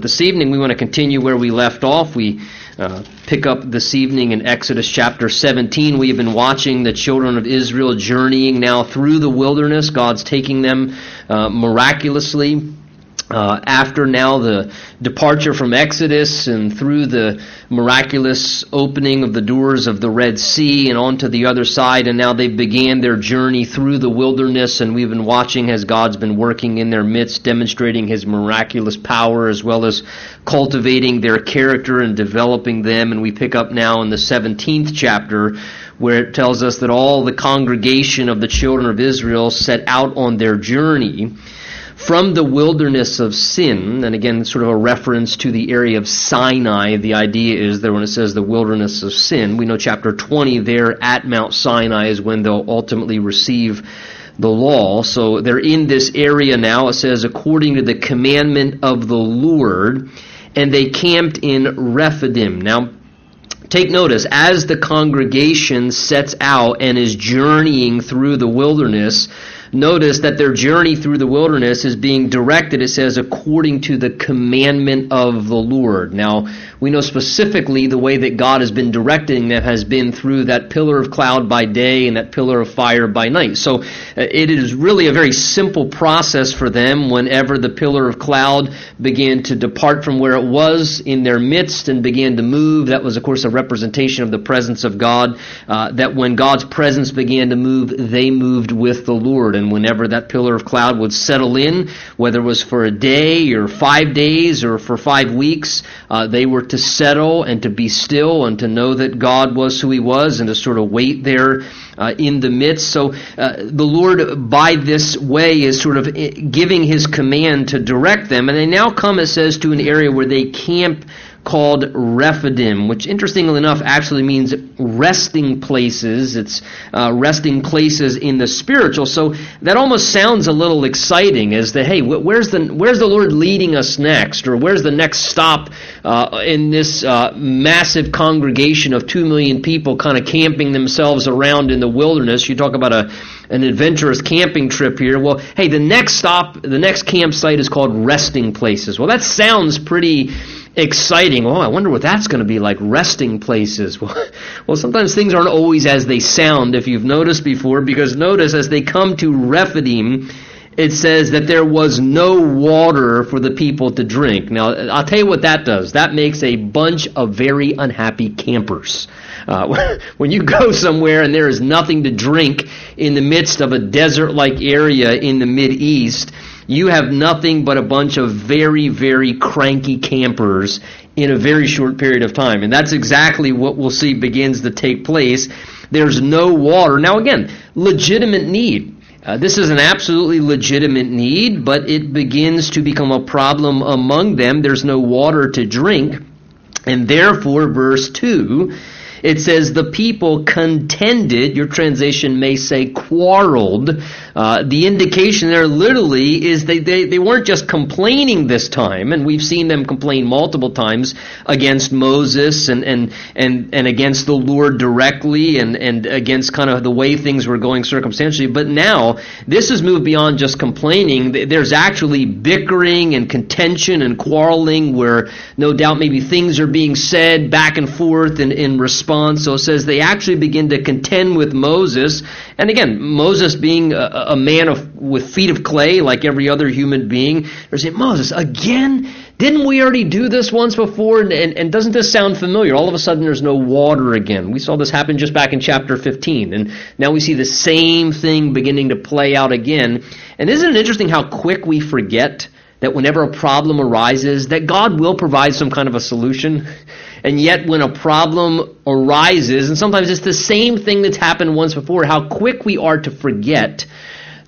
This evening, we want to continue where we left off. We uh, pick up this evening in Exodus chapter 17. We have been watching the children of Israel journeying now through the wilderness. God's taking them uh, miraculously uh, after now the departure from Exodus and through the miraculous opening of the doors of the Red Sea and onto the other side, and now they began their journey through the wilderness, and we've been watching as God's been working in their midst, demonstrating His miraculous power as well as cultivating their character and developing them. And we pick up now in the 17th chapter where it tells us that all the congregation of the children of Israel set out on their journey from the wilderness of sin, and again, sort of a reference to the area of Sinai. The idea is that when it says the wilderness of sin, we know chapter 20 there at Mount Sinai is when they'll ultimately receive the law. So they're in this area now. It says, according to the commandment of the Lord, and they camped in Rephidim. Now, take notice, as the congregation sets out and is journeying through the wilderness, notice that their journey through the wilderness is being directed, it says, according to the commandment of the Lord. Now, we know specifically the way that God has been directing them has been through that pillar of cloud by day and that pillar of fire by night. So uh, it is really a very simple process for them whenever the pillar of cloud began to depart from where it was in their midst and began to move. That was, of course, a representation of the presence of God. Uh, that when God's presence began to move, they moved with the Lord. And whenever that pillar of cloud would settle in, whether it was for a day or five days or for five weeks, uh, they were to settle and to be still and to know that God was who He was and to sort of wait there uh, in the midst. So uh, the Lord, by this way, is sort of eh, giving His command to direct them. And they now come, it says, to an area where they camp called Rephidim, which interestingly enough actually means resting places. It's uh, resting places in the spiritual. So that almost sounds a little exciting as the, hey, where's the, where's the Lord leading us next? Or where's the next stop uh, in this uh, massive congregation of two million people kind of camping themselves around in the wilderness? You talk about a, an adventurous camping trip here. Well, hey, the next stop, the next campsite is called resting places. Well, that sounds pretty exciting. Oh, I wonder what that's going to be like, resting places. Well, well, sometimes things aren't always as they sound, if you've noticed before, because notice as they come to Rephidim, it says that there was no water for the people to drink. Now, I'll tell you what that does. That makes a bunch of very unhappy campers. Uh, when you go somewhere and there is nothing to drink in the midst of a desert like area in the Mid East, you have nothing but a bunch of very, very cranky campers in a very short period of time. And that's exactly what we'll see begins to take place. There's no water. Now, again, legitimate need. Uh, this is an absolutely legitimate need, but it begins to become a problem among them. There's no water to drink. And therefore, verse 2 it says the people contended, your translation may say quarreled. Uh, the indication there literally is they, they, they weren't just complaining this time, and we've seen them complain multiple times against Moses and, and, and, and against the Lord directly and, and against kind of the way things were going circumstantially. But now, this has moved beyond just complaining. There's actually bickering and contention and quarreling where no doubt maybe things are being said back and forth in, in response response. So it says they actually begin to contend with Moses. And again, Moses being a, a man of, with feet of clay, like every other human being, they're saying, Moses, again? Didn't we already do this once before? And, and, and, doesn't this sound familiar? All of a sudden, there's no water again. We saw this happen just back in chapter 15. And now we see the same thing beginning to play out again. And isn't it interesting how quick we forget that whenever a problem arises, that God will provide some kind of a solution? And yet, when a problem arises, and sometimes it's the same thing that's happened once before, how quick we are to forget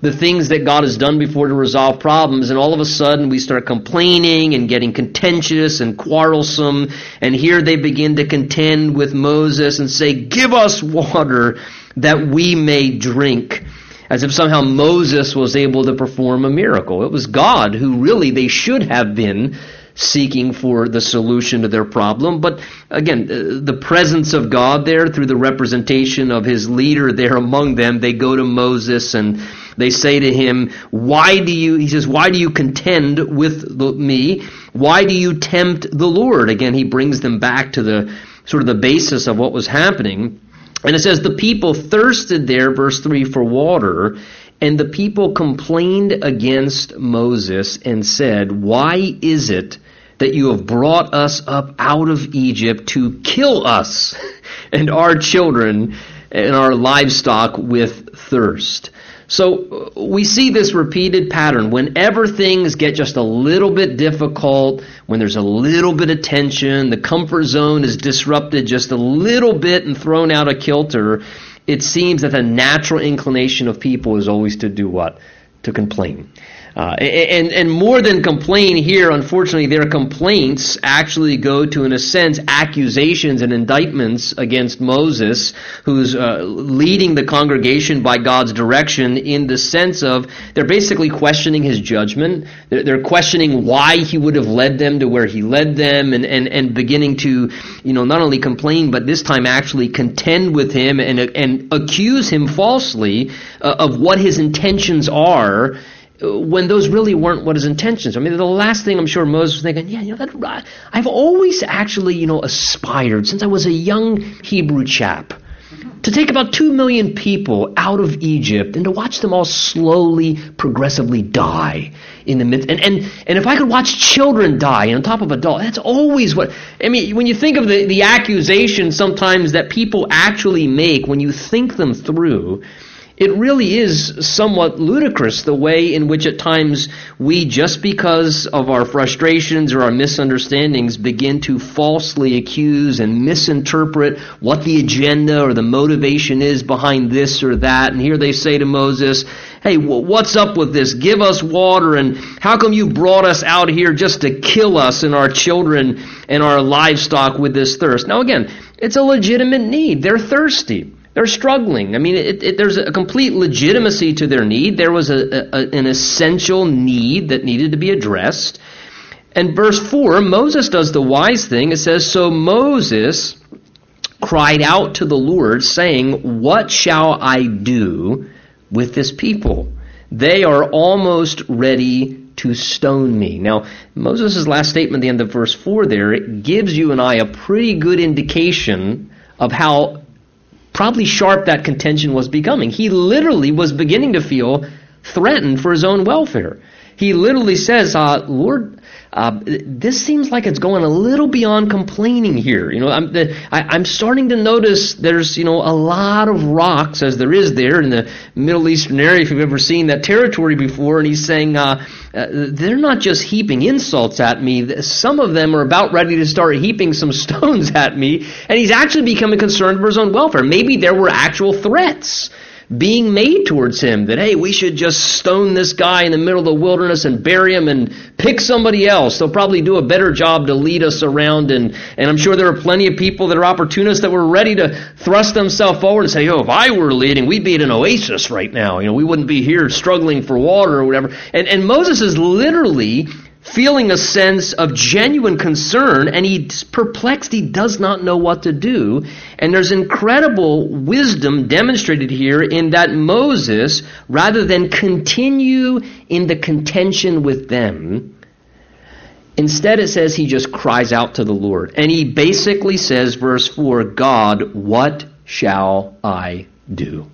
the things that God has done before to resolve problems, and all of a sudden we start complaining and getting contentious and quarrelsome, and here they begin to contend with Moses and say, Give us water that we may drink. As if somehow Moses was able to perform a miracle. It was God who really they should have been seeking for the solution to their problem. But again, uh, the presence of God there through the representation of his leader there among them, they go to Moses and they say to him, why do you, he says, why do you contend with me? Why do you tempt the Lord? Again, he brings them back to the sort of the basis of what was happening. And it says, The people thirsted there, verse 3, for water, and the people complained against Moses and said, Why is it that you have brought us up out of Egypt to kill us and our children and our livestock with thirst? So uh, we see this repeated pattern. Whenever things get just a little bit difficult, when there's a little bit of tension, the comfort zone is disrupted just a little bit and thrown out of kilter, it seems that the natural inclination of people is always to do what? To complain. Uh, and, and more than complain here, unfortunately, their complaints actually go to, in a sense, accusations and indictments against Moses, who's uh, leading the congregation by God's direction in the sense of they're basically questioning his judgment. They're, they're questioning why he would have led them to where he led them and, and, and beginning to, you know, not only complain, but this time actually contend with him and, and accuse him falsely uh, of what his intentions are when those really weren't what his intentions. I mean, the last thing I'm sure Moses was thinking, yeah, you know, that, I've always actually, you know, aspired since I was a young Hebrew chap to take about two million people out of Egypt and to watch them all slowly, progressively die in the midst. And, and, and if I could watch children die on top of adults, that's always what. I mean, when you think of the, the accusations sometimes that people actually make, when you think them through, it really is somewhat ludicrous the way in which at times we, just because of our frustrations or our misunderstandings, begin to falsely accuse and misinterpret what the agenda or the motivation is behind this or that. And here they say to Moses, hey, what's up with this? Give us water, and how come you brought us out here just to kill us and our children and our livestock with this thirst? Now, again, it's a legitimate need. They're thirsty. They're struggling. I mean, it, it, there's a complete legitimacy to their need. There was a, a, an essential need that needed to be addressed. And verse 4, Moses does the wise thing. It says, So Moses cried out to the Lord, saying, What shall I do with this people? They are almost ready to stone me. Now, Moses' last statement at the end of verse 4 there, gives you and I a pretty good indication of how probably sharp that contention was becoming. He literally was beginning to feel threatened for his own welfare. He literally says, uh, Lord, uh, this seems like it's going a little beyond complaining here. You know, I'm, the, I, am starting to notice there's, you know, a lot of rocks as there is there in the Middle Eastern area. If you've ever seen that territory before, and he's saying uh, uh, they're not just heaping insults at me. Some of them are about ready to start heaping some stones at me, and he's actually becoming concerned for his own welfare. Maybe there were actual threats being made towards him that, hey, we should just stone this guy in the middle of the wilderness and bury him and pick somebody else. They'll probably do a better job to lead us around. And, and I'm sure there are plenty of people that are opportunists that were ready to thrust themselves forward and say, oh, if I were leading, we'd be at an oasis right now. You know, we wouldn't be here struggling for water or whatever. And, and Moses is literally feeling a sense of genuine concern and he's perplexed. He does not know what to do. And there's incredible wisdom demonstrated here in that Moses, rather than continue in the contention with them, instead it says he just cries out to the Lord. And he basically says, verse 4, God, what shall I do?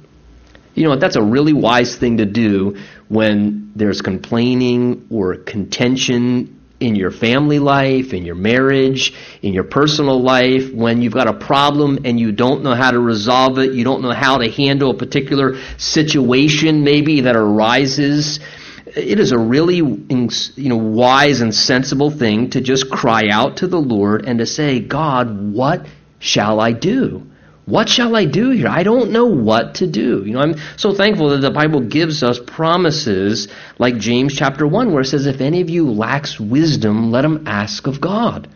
You know what? That's a really wise thing to do when there's complaining or contention in your family life, in your marriage, in your personal life, when you've got a problem and you don't know how to resolve it, you don't know how to handle a particular situation maybe that arises, it is a really you know wise and sensible thing to just cry out to the Lord and to say, God, what shall I do? What shall I do here? I don't know what to do. You know, I'm so thankful that the Bible gives us promises like James chapter 1 where it says if any of you lacks wisdom, let him ask of God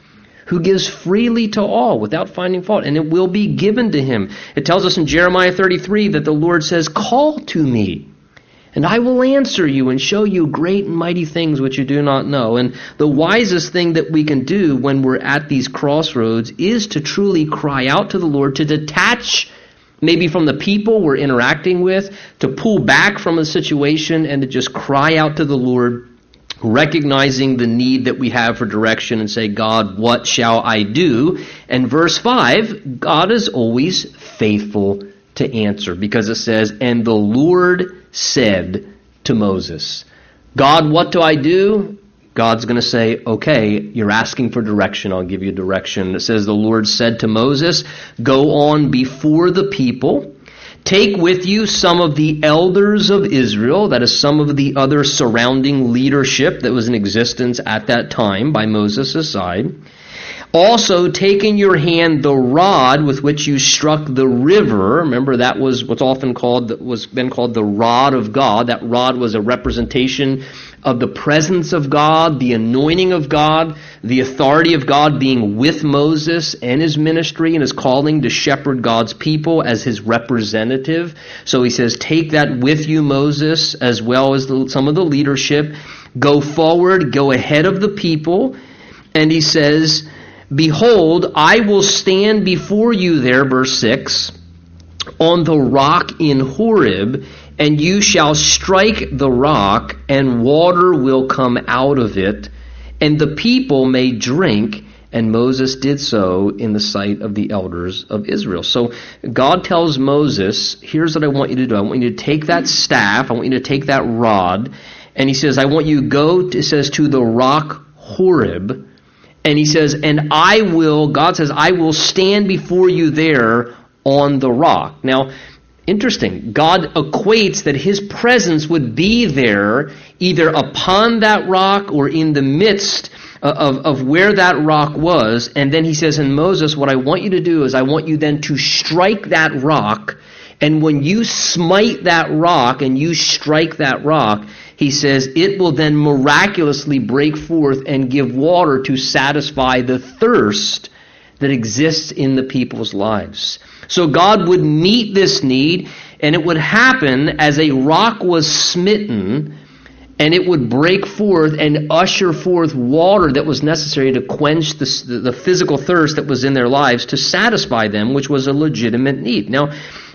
who gives freely to all without finding fault, and it will be given to him. It tells us in Jeremiah 33 that the Lord says, Call to me, and I will answer you and show you great and mighty things which you do not know. And the wisest thing that we can do when we're at these crossroads is to truly cry out to the Lord, to detach maybe from the people we're interacting with, to pull back from the situation and to just cry out to the Lord recognizing the need that we have for direction and say, God, what shall I do? And verse 5, God is always faithful to answer because it says, And the Lord said to Moses, God, what do I do? God's going to say, okay, you're asking for direction. I'll give you direction. It says, the Lord said to Moses, go on before the people Take with you some of the elders of Israel, that is, some of the other surrounding leadership that was in existence at that time by Moses' side. Also, take in your hand the rod with which you struck the river. Remember, that was what's often called, was been called the rod of God. That rod was a representation of the presence of God, the anointing of God, the authority of God being with Moses and his ministry and his calling to shepherd God's people as his representative. So he says, take that with you, Moses, as well as the, some of the leadership. Go forward, go ahead of the people. And he says, Behold, I will stand before you there, verse 6, on the rock in Horeb and you shall strike the rock, and water will come out of it, and the people may drink. And Moses did so in the sight of the elders of Israel. So God tells Moses, here's what I want you to do. I want you to take that staff, I want you to take that rod, and he says, I want you to go, it says, to the rock Horeb, and he says, and I will, God says, I will stand before you there on the rock. Now, Interesting. God equates that his presence would be there either upon that rock or in the midst of, of where that rock was. And then he says And Moses, What I want you to do is I want you then to strike that rock. And when you smite that rock and you strike that rock, he says, it will then miraculously break forth and give water to satisfy the thirst that exists in the people's lives. So God would meet this need, and it would happen as a rock was smitten, and it would break forth and usher forth water that was necessary to quench the, the physical thirst that was in their lives to satisfy them, which was a legitimate need. Now,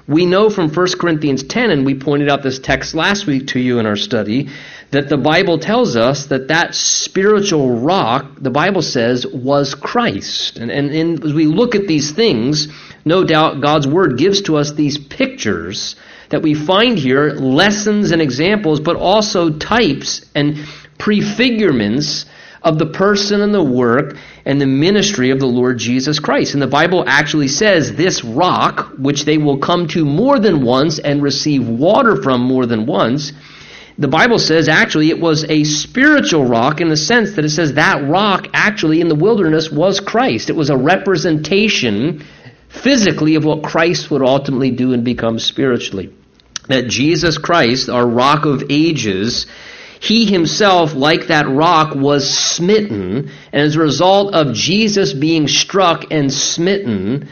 we know from 1 Corinthians 10, and we pointed out this text last week to you in our study, that the Bible tells us that that spiritual rock, the Bible says, was Christ. And, and, and as we look at these things, no doubt God's Word gives to us these pictures that we find here, lessons and examples, but also types and prefigurements of the person and the work and the ministry of the Lord Jesus Christ. And the Bible actually says this rock, which they will come to more than once and receive water from more than once, the Bible says actually it was a spiritual rock in the sense that it says that rock actually in the wilderness was Christ. It was a representation physically of what Christ would ultimately do and become spiritually. That Jesus Christ, our rock of ages, he himself, like that rock, was smitten, and as a result of Jesus being struck and smitten,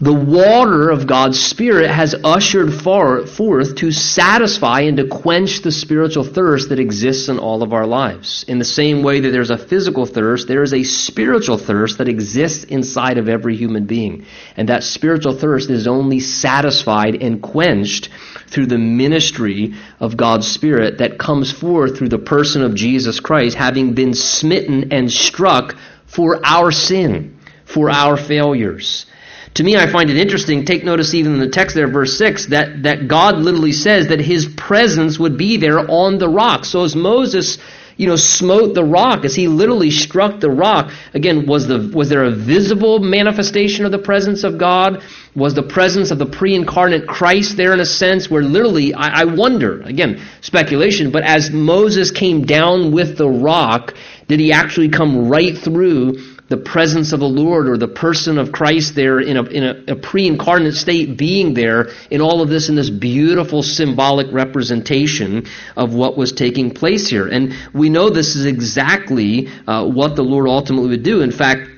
the water of God's Spirit has ushered forth to satisfy and to quench the spiritual thirst that exists in all of our lives. In the same way that there's a physical thirst, there is a spiritual thirst that exists inside of every human being. And that spiritual thirst is only satisfied and quenched through the ministry of God's Spirit that comes forth through the person of Jesus Christ, having been smitten and struck for our sin, for our failures. To me, I find it interesting. Take notice even in the text there, verse 6, that, that God literally says that his presence would be there on the rock. So as Moses, you know, smote the rock, as he literally struck the rock, again, was, the, was there a visible manifestation of the presence of God? Was the presence of the pre incarnate Christ there in a sense where literally, I, I wonder, again, speculation, but as Moses came down with the rock, did he actually come right through the presence of the Lord or the person of Christ there in a, in a, a pre incarnate state being there in all of this in this beautiful symbolic representation of what was taking place here. And we know this is exactly uh, what the Lord ultimately would do. In fact,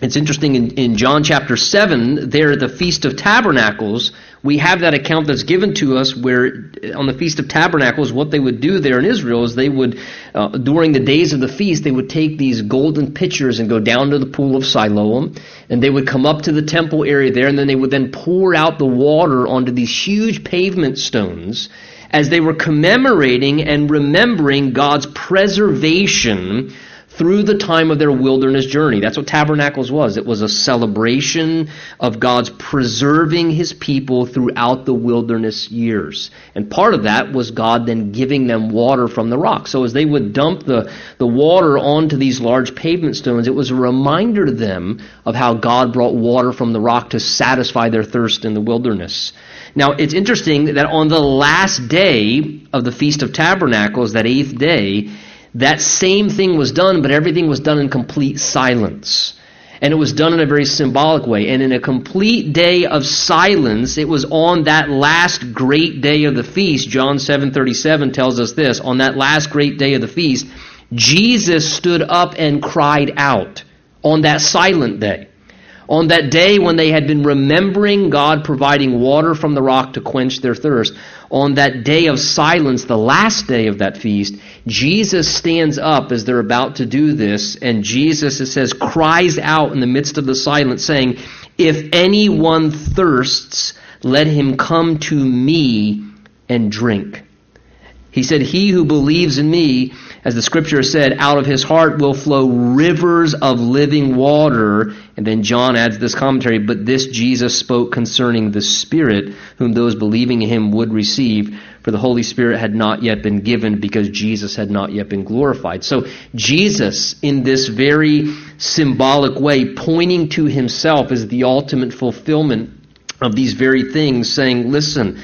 it's interesting in, in John chapter 7, there at the Feast of Tabernacles, we have that account that's given to us where on the Feast of Tabernacles, what they would do there in Israel is they would, uh, during the days of the feast, they would take these golden pitchers and go down to the pool of Siloam, and they would come up to the temple area there, and then they would then pour out the water onto these huge pavement stones as they were commemorating and remembering God's preservation through the time of their wilderness journey. That's what Tabernacles was. It was a celebration of God's preserving his people throughout the wilderness years. And part of that was God then giving them water from the rock. So as they would dump the, the water onto these large pavement stones, it was a reminder to them of how God brought water from the rock to satisfy their thirst in the wilderness. Now, it's interesting that on the last day of the Feast of Tabernacles, that eighth day, that same thing was done, but everything was done in complete silence. And it was done in a very symbolic way. And in a complete day of silence, it was on that last great day of the feast. John 7:37 tells us this, on that last great day of the feast, Jesus stood up and cried out on that silent day. On that day when they had been remembering God providing water from the rock to quench their thirst, on that day of silence, the last day of that feast, Jesus stands up as they're about to do this, and Jesus, it says, cries out in the midst of the silence, saying, If anyone thirsts, let him come to me and drink. He said, He who believes in me, as the scripture said, out of his heart will flow rivers of living water. And then John adds this commentary, but this Jesus spoke concerning the Spirit, whom those believing in him would receive, for the Holy Spirit had not yet been given because Jesus had not yet been glorified. So Jesus, in this very symbolic way, pointing to himself as the ultimate fulfillment of these very things, saying, listen,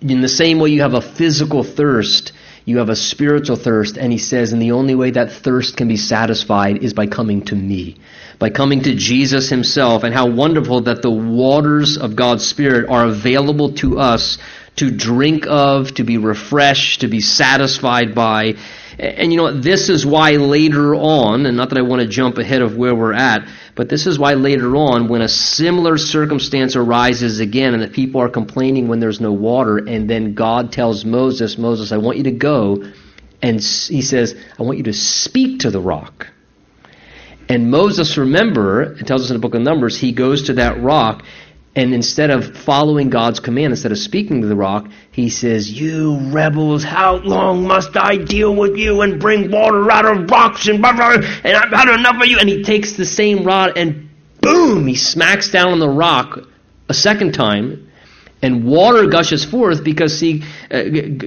in the same way you have a physical thirst, you have a spiritual thirst. And he says, and the only way that thirst can be satisfied is by coming to me, by coming to Jesus himself. And how wonderful that the waters of God's Spirit are available to us to drink of, to be refreshed, to be satisfied by. And you know, this is why later on, and not that I want to jump ahead of where we're at, but this is why later on, when a similar circumstance arises again and the people are complaining when there's no water, and then God tells Moses, Moses, I want you to go, and he says, I want you to speak to the rock. And Moses, remember, it tells us in the book of Numbers, he goes to that rock and instead of following God's command, instead of speaking to the rock, he says, You rebels, how long must I deal with you and bring water out of rocks and blah, blah, blah, and I've had enough of you. And he takes the same rod and boom, he smacks down on the rock a second time and water gushes forth because, see, uh,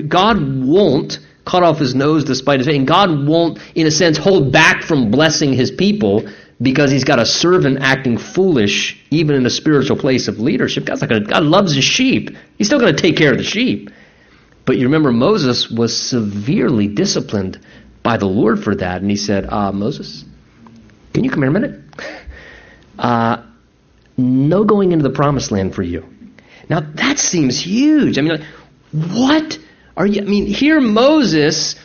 God won't cut off his nose despite his and God won't, in a sense, hold back from blessing his people because he's got a servant acting foolish, even in a spiritual place of leadership. God's gonna, God loves his sheep. He's still going to take care of the sheep. But you remember Moses was severely disciplined by the Lord for that, and he said, uh, "Moses, can you come here a minute? Uh, no going into the promised land for you." Now that seems huge. I mean, like, what are you? I mean, here Moses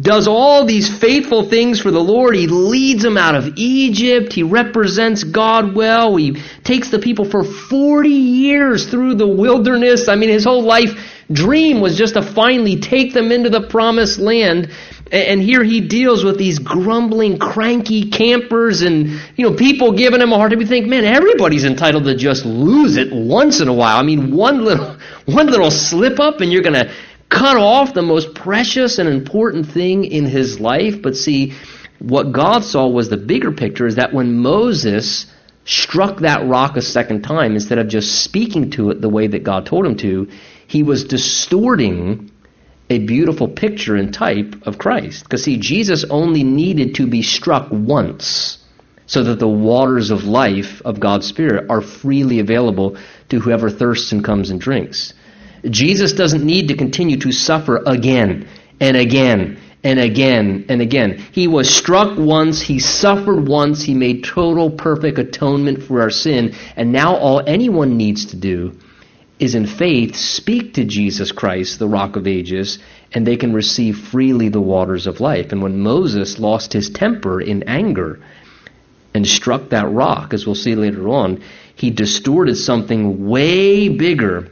does all these faithful things for the Lord. He leads them out of Egypt. He represents God well. He takes the people for 40 years through the wilderness. I mean, his whole life dream was just to finally take them into the promised land. And here he deals with these grumbling, cranky campers and, you know, people giving him a hard time. You think, man, everybody's entitled to just lose it once in a while. I mean, one little, one little slip up and you're going to cut off the most precious and important thing in his life. But see, what God saw was the bigger picture is that when Moses struck that rock a second time, instead of just speaking to it the way that God told him to, he was distorting a beautiful picture and type of Christ. Because see, Jesus only needed to be struck once so that the waters of life of God's Spirit are freely available to whoever thirsts and comes and drinks. Jesus doesn't need to continue to suffer again and again and again and again. He was struck once, he suffered once, he made total perfect atonement for our sin, and now all anyone needs to do is in faith speak to Jesus Christ, the rock of ages, and they can receive freely the waters of life. And when Moses lost his temper in anger and struck that rock, as we'll see later on, he distorted something way bigger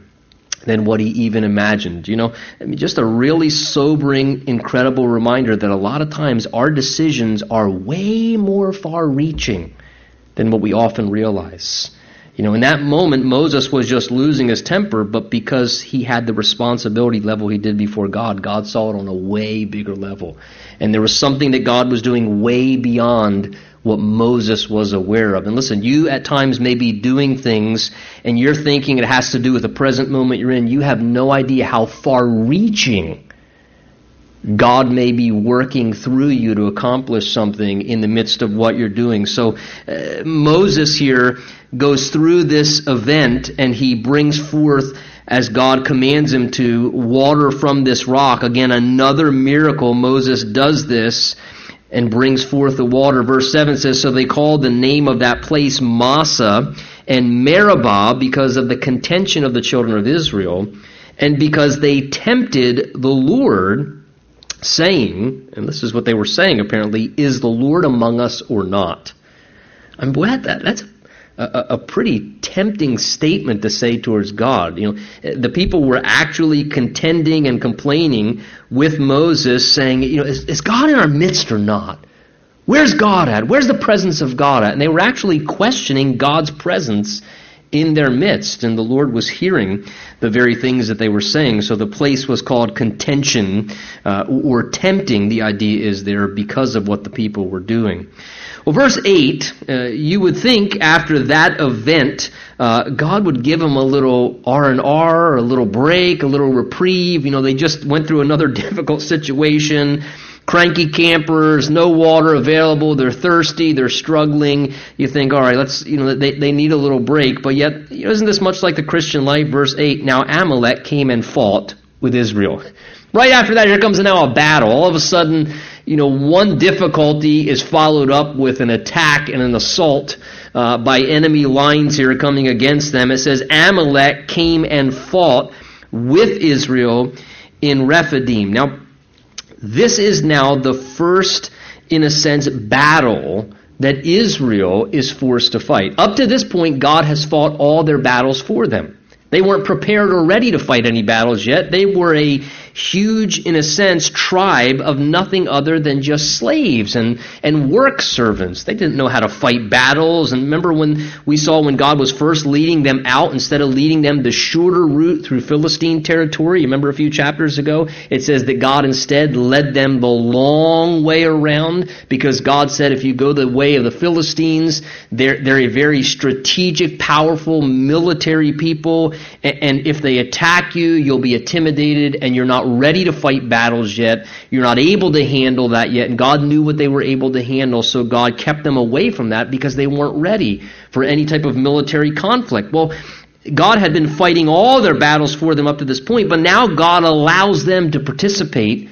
than what he even imagined. You know, I mean, just a really sobering, incredible reminder that a lot of times our decisions are way more far reaching than what we often realize. You know, in that moment, Moses was just losing his temper, but because he had the responsibility level he did before God, God saw it on a way bigger level. And there was something that God was doing way beyond what Moses was aware of. And listen, you at times may be doing things and you're thinking it has to do with the present moment you're in. You have no idea how far reaching God may be working through you to accomplish something in the midst of what you're doing. So uh, Moses here goes through this event and he brings forth as God commands him to water from this rock. Again, another miracle. Moses does this and brings forth the water. Verse 7 says, So they called the name of that place Massah and Meribah because of the contention of the children of Israel and because they tempted the Lord saying, and this is what they were saying apparently, is the Lord among us or not? I'm glad that that's a, a, pretty tempting statement to say towards God. You know, the people were actually contending and complaining with Moses, saying, you know, is, is God in our midst or not? Where's God at? Where's the presence of God at? And they were actually questioning God's presence in their midst, and the Lord was hearing the very things that they were saying. So the place was called contention uh, or tempting. The idea is there because of what the people were doing. Well, verse 8, uh, you would think after that event, uh, God would give them a little R&R, a little break, a little reprieve. You know, they just went through another difficult situation cranky campers, no water available, they're thirsty, they're struggling. You think, all right, let's, you know, they, they need a little break. But yet, isn't this much like the Christian life? Verse 8 Now Amalek came and fought with Israel. Right after that, here comes now a battle. All of a sudden, you know, one difficulty is followed up with an attack and an assault uh, by enemy lines here coming against them. It says, Amalek came and fought with Israel in Rephidim. Now, this is now the first, in a sense, battle that Israel is forced to fight. Up to this point, God has fought all their battles for them. They weren't prepared or ready to fight any battles yet. They were a huge, in a sense, tribe of nothing other than just slaves and, and work servants. They didn't know how to fight battles. And remember when we saw when God was first leading them out, instead of leading them the shorter route through Philistine territory, you remember a few chapters ago? It says that God instead led them the long way around because God said if you go the way of the Philistines, they're, they're a very strategic, powerful military people. And, and if they attack you, you'll be intimidated and you're not ready to fight battles yet. You're not able to handle that yet. And God knew what they were able to handle, so God kept them away from that because they weren't ready for any type of military conflict. Well, God had been fighting all their battles for them up to this point, but now God allows them to participate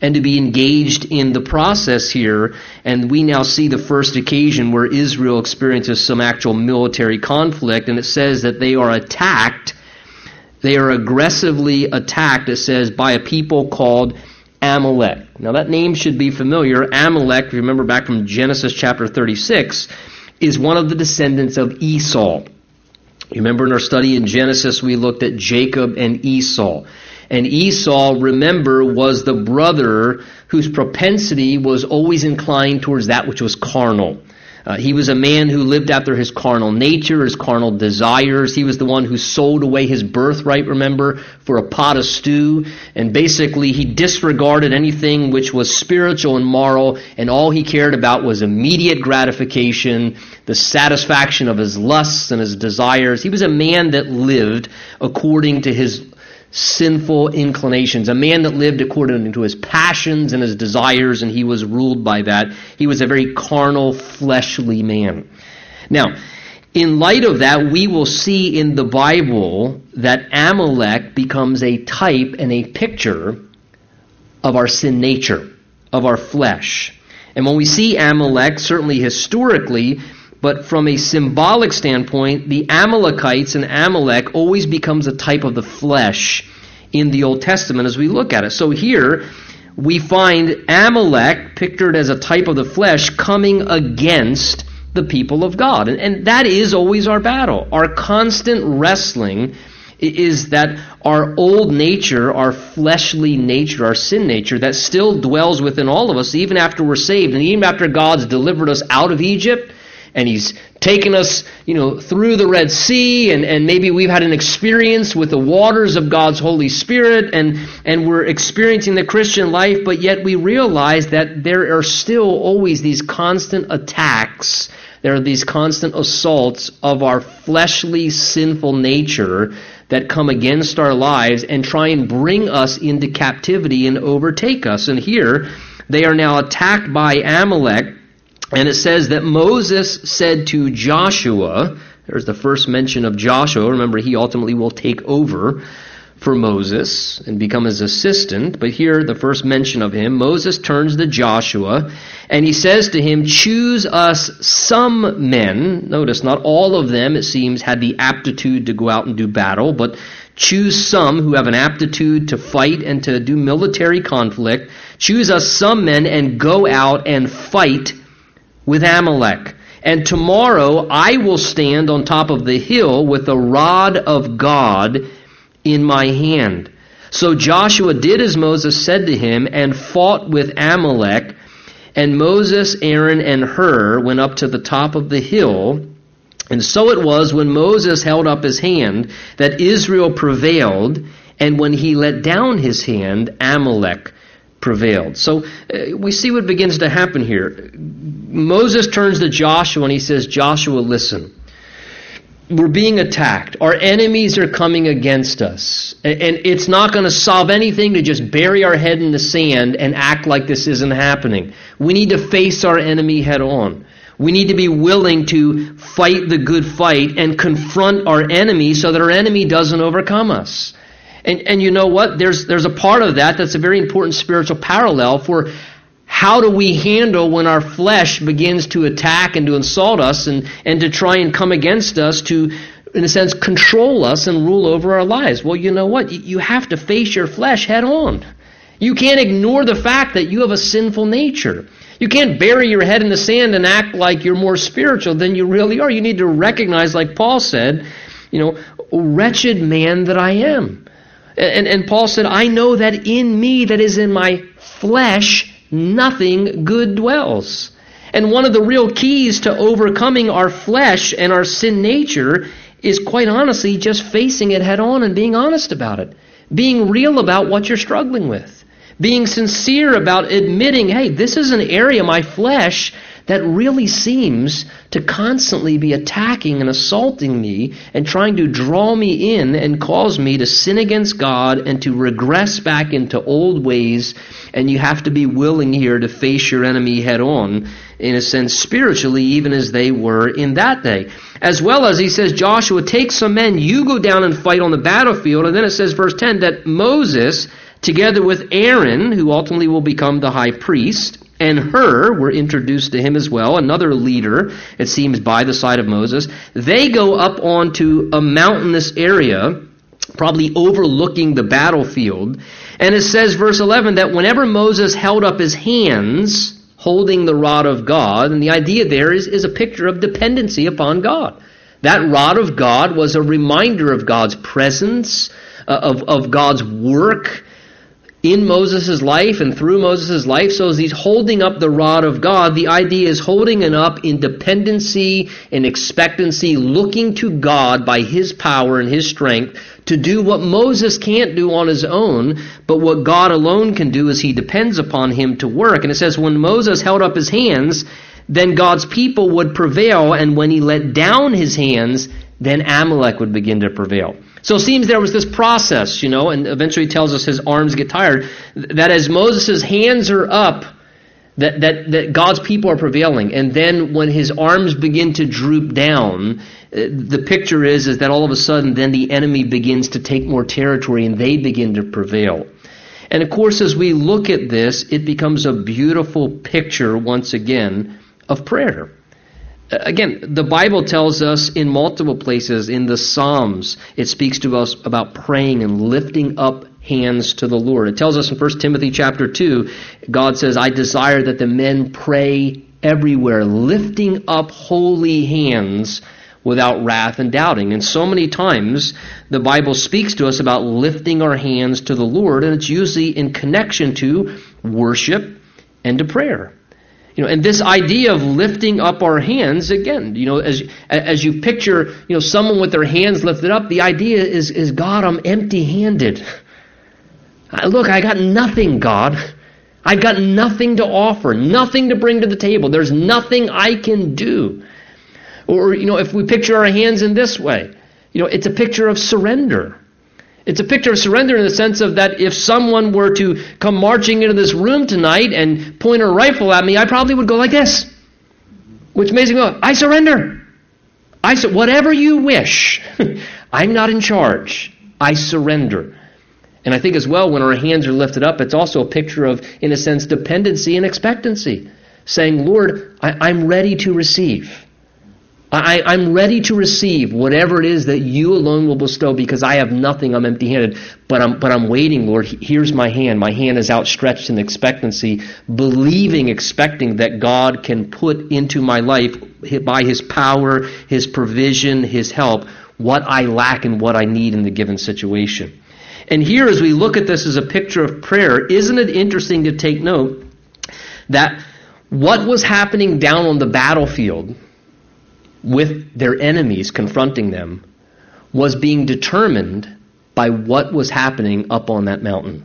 and to be engaged in the process here. And we now see the first occasion where Israel experiences some actual military conflict, and it says that they are attacked they are aggressively attacked, it says, by a people called Amalek. Now, that name should be familiar. Amalek, if you remember back from Genesis chapter 36, is one of the descendants of Esau. You remember in our study in Genesis, we looked at Jacob and Esau. And Esau, remember, was the brother whose propensity was always inclined towards that which was carnal. Uh, he was a man who lived after his carnal nature, his carnal desires. He was the one who sold away his birthright, remember, for a pot of stew. And basically, he disregarded anything which was spiritual and moral, and all he cared about was immediate gratification, the satisfaction of his lusts and his desires. He was a man that lived according to his sinful inclinations, a man that lived according to his passions and his desires, and he was ruled by that. He was a very carnal, fleshly man. Now, in light of that, we will see in the Bible that Amalek becomes a type and a picture of our sin nature, of our flesh. And when we see Amalek, certainly historically, but from a symbolic standpoint, the Amalekites and Amalek always becomes a type of the flesh in the Old Testament as we look at it. So here we find Amalek pictured as a type of the flesh coming against the people of God. And, and that is always our battle. Our constant wrestling is that our old nature, our fleshly nature, our sin nature, that still dwells within all of us, even after we're saved, and even after God's delivered us out of Egypt and he's taken us, you know, through the Red Sea, and, and maybe we've had an experience with the waters of God's Holy Spirit, and, and we're experiencing the Christian life, but yet we realize that there are still always these constant attacks, there are these constant assaults of our fleshly, sinful nature that come against our lives and try and bring us into captivity and overtake us. And here, they are now attacked by Amalek and it says that Moses said to Joshua, there's the first mention of Joshua. Remember, he ultimately will take over for Moses and become his assistant. But here, the first mention of him, Moses turns to Joshua and he says to him, Choose us some men. Notice, not all of them, it seems, had the aptitude to go out and do battle, but choose some who have an aptitude to fight and to do military conflict. Choose us some men and go out and fight with Amalek. And tomorrow I will stand on top of the hill with the rod of God in my hand. So Joshua did as Moses said to him and fought with Amalek. And Moses, Aaron, and Hur went up to the top of the hill. And so it was when Moses held up his hand that Israel prevailed, and when he let down his hand, Amalek prevailed. So uh, we see what begins to happen here. Moses turns to Joshua and he says, Joshua, listen. We're being attacked. Our enemies are coming against us. And it's not going to solve anything to just bury our head in the sand and act like this isn't happening. We need to face our enemy head on. We need to be willing to fight the good fight and confront our enemy so that our enemy doesn't overcome us. And, and you know what? There's, there's a part of that that's a very important spiritual parallel for how do we handle when our flesh begins to attack and to insult us and, and to try and come against us to, in a sense, control us and rule over our lives? Well, you know what? You have to face your flesh head on. You can't ignore the fact that you have a sinful nature. You can't bury your head in the sand and act like you're more spiritual than you really are. You need to recognize, like Paul said, you know, oh, wretched man that I am. And, and Paul said, I know that in me, that is in my flesh, nothing good dwells. And one of the real keys to overcoming our flesh and our sin nature is quite honestly just facing it head on and being honest about it. Being real about what you're struggling with. Being sincere about admitting, hey, this is an area, my flesh, that really seems to constantly be attacking and assaulting me and trying to draw me in and cause me to sin against God and to regress back into old ways. And you have to be willing here to face your enemy head on, in a sense, spiritually, even as they were in that day. As well as he says, Joshua, take some men, you go down and fight on the battlefield. And then it says, verse 10, that Moses, together with Aaron, who ultimately will become the high priest, and Hur were introduced to him as well, another leader, it seems, by the side of Moses. They go up onto a mountainous area, probably overlooking the battlefield. And it says, verse 11, that whenever Moses held up his hands, holding the rod of God, and the idea there is, is a picture of dependency upon God. That rod of God was a reminder of God's presence, uh, of, of God's work, in Moses' life and through Moses' life. So as he's holding up the rod of God, the idea is holding it up in dependency and expectancy, looking to God by his power and his strength to do what Moses can't do on his own, but what God alone can do is he depends upon him to work. And it says, when Moses held up his hands, then God's people would prevail, and when he let down his hands, then Amalek would begin to prevail. So it seems there was this process, you know, and eventually tells us his arms get tired, that as Moses' hands are up, that, that, that God's people are prevailing. And then when his arms begin to droop down, uh, the picture is, is that all of a sudden then the enemy begins to take more territory and they begin to prevail. And of course, as we look at this, it becomes a beautiful picture once again of prayer. Again, the Bible tells us in multiple places in the Psalms, it speaks to us about praying and lifting up hands to the Lord. It tells us in 1 Timothy chapter 2, God says, I desire that the men pray everywhere, lifting up holy hands without wrath and doubting. And so many times the Bible speaks to us about lifting our hands to the Lord, and it's usually in connection to worship and to prayer. You know, and this idea of lifting up our hands, again, you know, as, as you picture, you know, someone with their hands lifted up, the idea is, is God, I'm empty handed. Look, I got nothing, God. I've got nothing to offer, nothing to bring to the table. There's nothing I can do. Or, you know, if we picture our hands in this way, you know, it's a picture of surrender. It's a picture of surrender in the sense of that if someone were to come marching into this room tonight and point a rifle at me, I probably would go like this. Which makes me go, I surrender. I su- whatever you wish. I'm not in charge. I surrender. And I think as well, when our hands are lifted up, it's also a picture of, in a sense, dependency and expectancy. Saying, Lord, I, am ready to receive. I, am ready to receive whatever it is that you alone will bestow because I have nothing. I'm empty handed. But I'm, but I'm waiting, Lord. Here's my hand. My hand is outstretched in expectancy, believing, expecting that God can put into my life by His power, His provision, His help, what I lack and what I need in the given situation. And here, as we look at this as a picture of prayer, isn't it interesting to take note that what was happening down on the battlefield with their enemies confronting them was being determined by what was happening up on that mountain.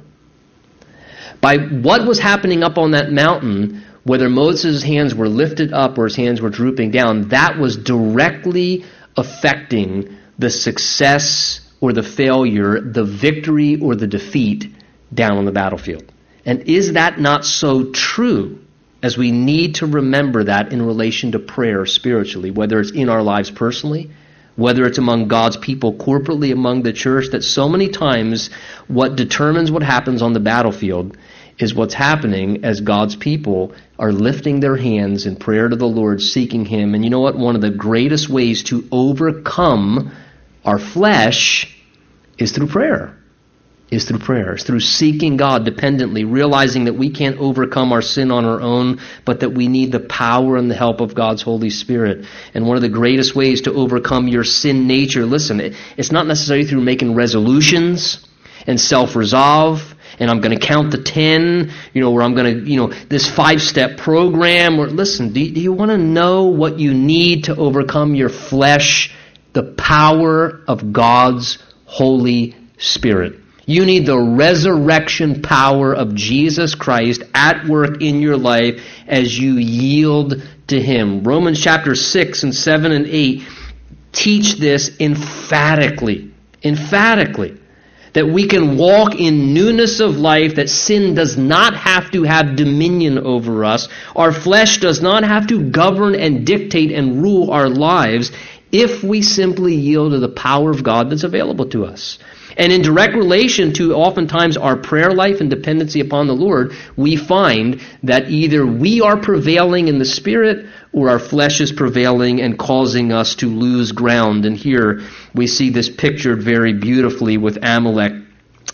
By what was happening up on that mountain, whether Moses' hands were lifted up or his hands were drooping down, that was directly affecting the success or the failure, the victory or the defeat down on the battlefield. And is that not so true as we need to remember that in relation to prayer spiritually, whether it's in our lives personally, whether it's among God's people corporately among the church, that so many times what determines what happens on the battlefield is what's happening as God's people are lifting their hands in prayer to the Lord, seeking Him. And you know what? One of the greatest ways to overcome our flesh is through prayer is through prayers, through seeking God dependently, realizing that we can't overcome our sin on our own, but that we need the power and the help of God's Holy Spirit. And one of the greatest ways to overcome your sin nature, listen, it's not necessarily through making resolutions and self-resolve and I'm going to count the 10, you know, where I'm going to, you know, this five-step program. Or listen, do, do you want to know what you need to overcome your flesh? The power of God's Holy Spirit. You need the resurrection power of Jesus Christ at work in your life as you yield to Him. Romans chapter 6 and 7 and 8 teach this emphatically. Emphatically. That we can walk in newness of life, that sin does not have to have dominion over us. Our flesh does not have to govern and dictate and rule our lives if we simply yield to the power of God that's available to us. And in direct relation to oftentimes our prayer life and dependency upon the Lord, we find that either we are prevailing in the Spirit or our flesh is prevailing and causing us to lose ground. And here we see this pictured very beautifully with Amalek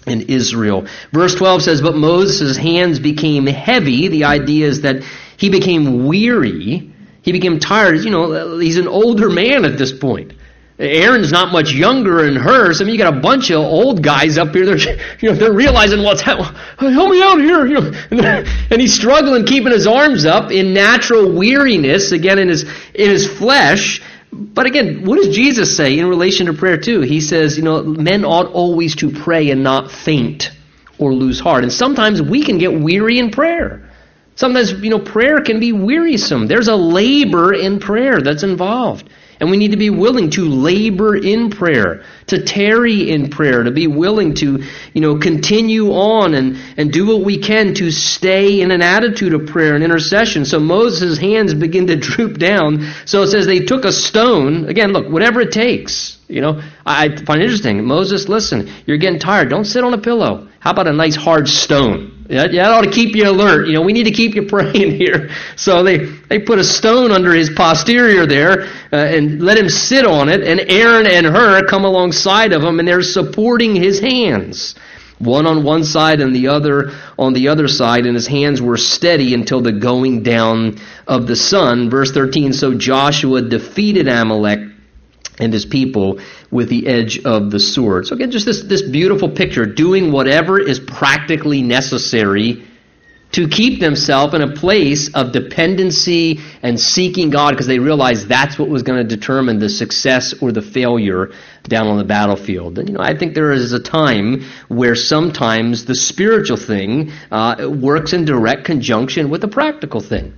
and Israel. Verse 12 says, But Moses' hands became heavy. The idea is that he became weary. He became tired. You know, he's an older man at this point. Aaron's not much younger than hers. I mean, you got a bunch of old guys up here. They're, you know, they're realizing what's happening. Help me out here. You know, and he's struggling, keeping his arms up in natural weariness, again in his in his flesh. But again, what does Jesus say in relation to prayer too? He says, you know, men ought always to pray and not faint or lose heart. And sometimes we can get weary in prayer. Sometimes, you know, prayer can be wearisome. There's a labor in prayer that's involved. And we need to be willing to labor in prayer, to tarry in prayer, to be willing to, you know, continue on and, and do what we can to stay in an attitude of prayer and intercession. So Moses' hands begin to droop down. So it says they took a stone. Again, look, whatever it takes. You know, I find it interesting. Moses, listen, you're getting tired. Don't sit on a pillow. How about a nice hard stone? That, that ought to keep you alert. You know, we need to keep you praying here. So they, they put a stone under his posterior there uh, and let him sit on it, and Aaron and Hur come alongside of him, and they're supporting his hands. One on one side and the other on the other side, and his hands were steady until the going down of the sun. Verse 13 So Joshua defeated Amalek and his people with the edge of the sword. So again, just this, this beautiful picture, doing whatever is practically necessary to keep themselves in a place of dependency and seeking God because they realized that's what was going to determine the success or the failure down on the battlefield. And you know, I think there is a time where sometimes the spiritual thing uh, works in direct conjunction with the practical thing.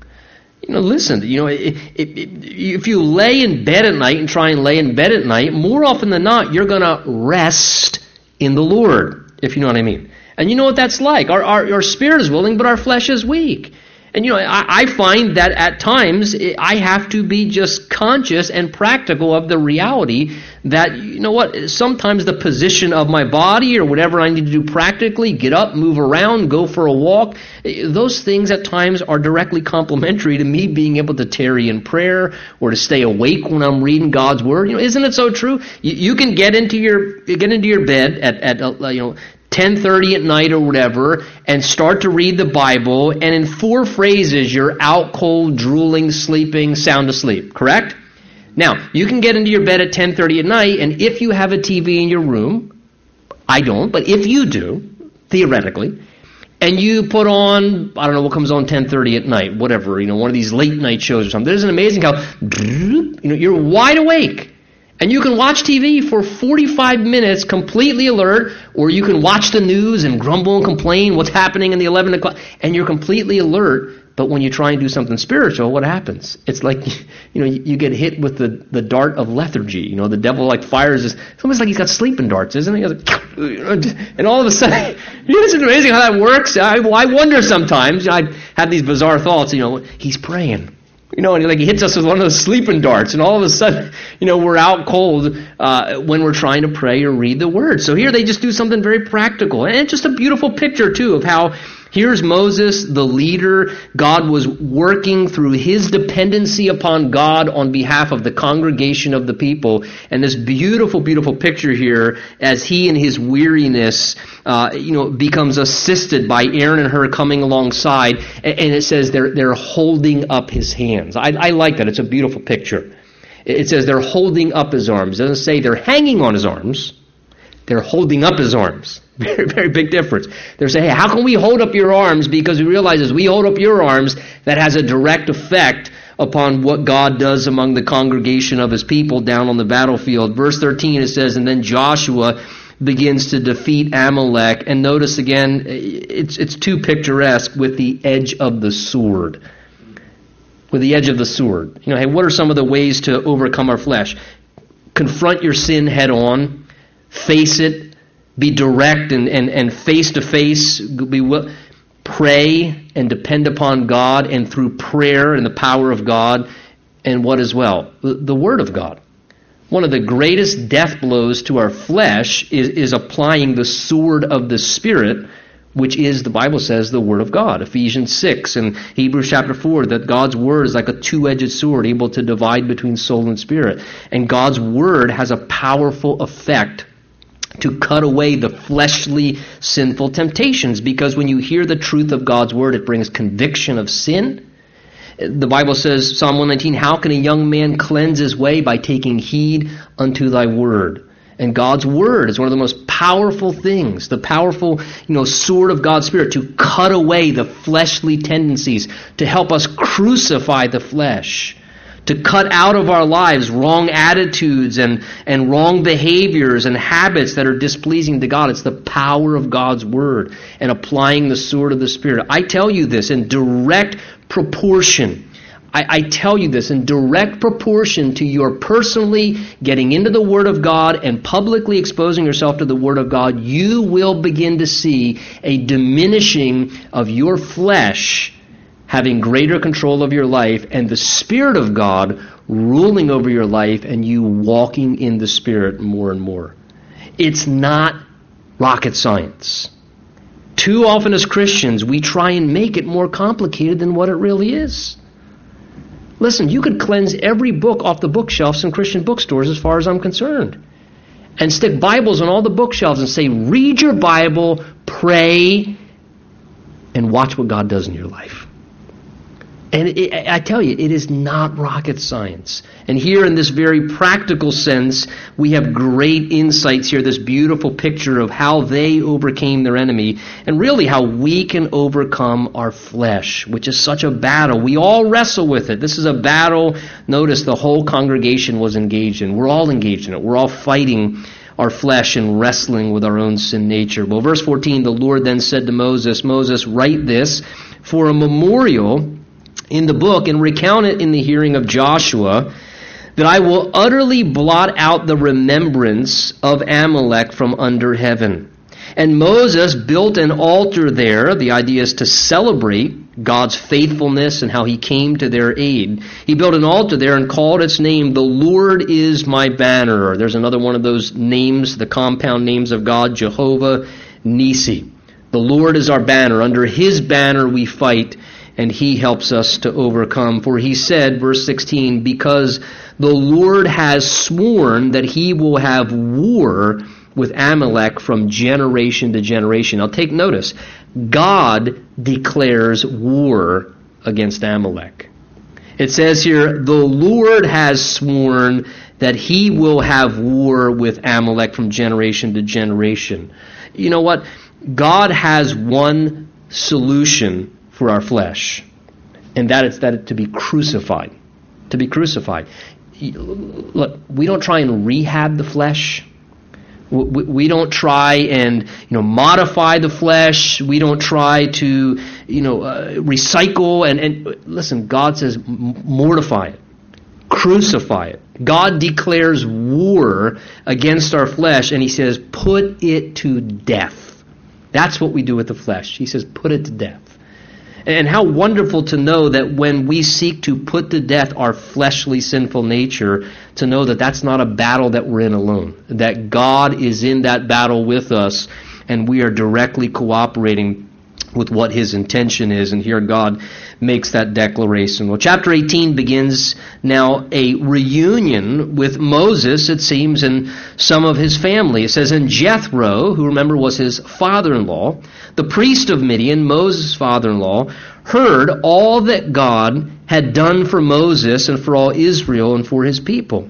You know, listen, you know, if you lay in bed at night and try and lay in bed at night, more often than not, you're going to rest in the Lord, if you know what I mean. And you know what that's like. Our, our, our spirit is willing, but our flesh is weak. And you know, I, I, find that at times I have to be just conscious and practical of the reality that, you know what, sometimes the position of my body or whatever I need to do practically, get up, move around, go for a walk, those things at times are directly complementary to me being able to tarry in prayer or to stay awake when I'm reading God's Word. You know, isn't it so true? You, you can get into your, get into your bed at, at uh, you know, 10:30 at night or whatever and start to read the Bible and in four phrases you're out cold, drooling, sleeping, sound asleep, correct? Now, you can get into your bed at 10:30 at night and if you have a TV in your room, I don't, but if you do, theoretically, and you put on I don't know what comes on 10:30 at night, whatever, you know, one of these late night shows or something. There's an amazing how you know, you're wide awake and you can watch TV for 45 minutes completely alert, or you can watch the news and grumble and complain what's happening in the 11 o'clock, and you're completely alert. But when you try and do something spiritual, what happens? It's like, you know, you get hit with the, the dart of lethargy. You know, the devil like fires this. It's almost like he's got sleeping darts, isn't he? And all of a sudden, know, it's amazing how that works. I, I wonder sometimes. I have these bizarre thoughts. You know, he's praying you know, and he, like he hits us with one of those sleeping darts, and all of a sudden, you know, we're out cold uh, when we're trying to pray or read the Word. So here they just do something very practical, and it's just a beautiful picture too of how Here's Moses, the leader. God was working through his dependency upon God on behalf of the congregation of the people. And this beautiful, beautiful picture here as he in his weariness, uh, you know, becomes assisted by Aaron and Hur coming alongside. And it says they're, they're holding up his hands. I, I like that. It's a beautiful picture. It says they're holding up his arms. It doesn't say they're hanging on his arms. They're holding up his arms. Very, very big difference. They're saying, hey, how can we hold up your arms? Because we realize as we hold up your arms, that has a direct effect upon what God does among the congregation of his people down on the battlefield. Verse 13, it says, and then Joshua begins to defeat Amalek. And notice again, it's, it's too picturesque with the edge of the sword. With the edge of the sword. You know, hey, what are some of the ways to overcome our flesh? Confront your sin head on, face it, be direct and, and, and face to face, be will, pray and depend upon God, and through prayer and the power of God, and what as well? The, Word of God. One of the greatest death blows to our flesh is, is applying the sword of the Spirit, which is, the Bible says, the Word of God. Ephesians 6 and Hebrews chapter 4, that God's Word is like a two edged sword, able to divide between soul and spirit. And God's Word has a powerful effect to cut away the fleshly, sinful temptations. Because when you hear the truth of God's word, it brings conviction of sin. The Bible says, Psalm 119, How can a young man cleanse his way? By taking heed unto thy word. And God's word is one of the most powerful things, the powerful, you know, sword of God's spirit to cut away the fleshly tendencies, to help us crucify the flesh to cut out of our lives wrong attitudes and, and wrong behaviors and habits that are displeasing to God. It's the power of God's Word and applying the sword of the Spirit. I tell you this in direct proportion. I, I tell you this in direct proportion to your personally getting into the Word of God and publicly exposing yourself to the Word of God, you will begin to see a diminishing of your flesh having greater control of your life and the Spirit of God ruling over your life and you walking in the Spirit more and more. It's not rocket science. Too often as Christians, we try and make it more complicated than what it really is. Listen, you could cleanse every book off the bookshelves in Christian bookstores as far as I'm concerned. And stick Bibles on all the bookshelves and say, read your Bible, pray, and watch what God does in your life. And it, I tell you, it is not rocket science. And here, in this very practical sense, we have great insights here, this beautiful picture of how they overcame their enemy, and really how we can overcome our flesh, which is such a battle. We all wrestle with it. This is a battle, notice the whole congregation was engaged in. We're all engaged in it. We're all fighting our flesh and wrestling with our own sin nature. Well, verse 14, the Lord then said to Moses, Moses, write this for a memorial in the book and recount it in the hearing of Joshua that I will utterly blot out the remembrance of Amalek from under heaven. And Moses built an altar there. The idea is to celebrate God's faithfulness and how he came to their aid. He built an altar there and called its name, The Lord is my banner. There's another one of those names, the compound names of God, Jehovah Nisi. The Lord is our banner. Under his banner we fight and he helps us to overcome. For he said, verse 16, because the Lord has sworn that he will have war with Amalek from generation to generation. Now take notice, God declares war against Amalek. It says here, the Lord has sworn that he will have war with Amalek from generation to generation. You know what? God has one solution for our flesh, and that is that to be crucified. To be crucified. Look, we don't try and rehab the flesh. We don't try and you know modify the flesh. We don't try to you know uh, recycle and, and listen. God says mortify it, crucify it. God declares war against our flesh, and He says put it to death. That's what we do with the flesh. He says put it to death. And how wonderful to know that when we seek to put to death our fleshly sinful nature, to know that that's not a battle that we're in alone. That God is in that battle with us, and we are directly cooperating with what his intention is. And here God makes that declaration. Well, chapter 18 begins now a reunion with Moses, it seems, and some of his family. It says, And Jethro, who remember was his father in law, the priest of Midian, Moses' father in law, heard all that God had done for Moses and for all Israel and for his people.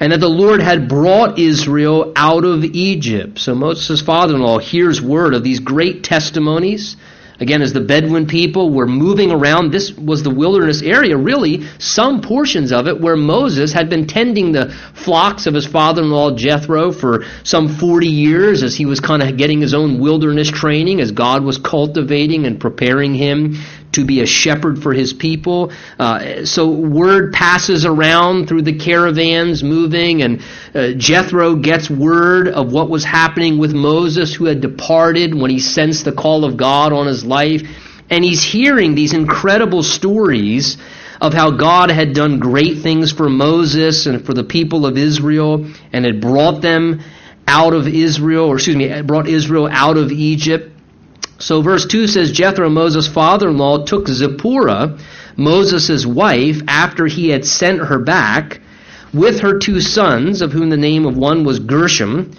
And that the Lord had brought Israel out of Egypt. So Moses' father in law hears word of these great testimonies Again, as the Bedouin people were moving around, this was the wilderness area, really, some portions of it where Moses had been tending the flocks of his father in law Jethro for some 40 years as he was kind of getting his own wilderness training, as God was cultivating and preparing him to be a shepherd for his people. Uh, so word passes around through the caravans moving, and uh, Jethro gets word of what was happening with Moses, who had departed when he sensed the call of God on his life. And he's hearing these incredible stories of how God had done great things for Moses and for the people of Israel and had brought them out of Israel, or excuse me, brought Israel out of Egypt. So verse 2 says Jethro, Moses' father-in-law, took Zipporah, Moses' wife, after he had sent her back, with her two sons, of whom the name of one was Gershom,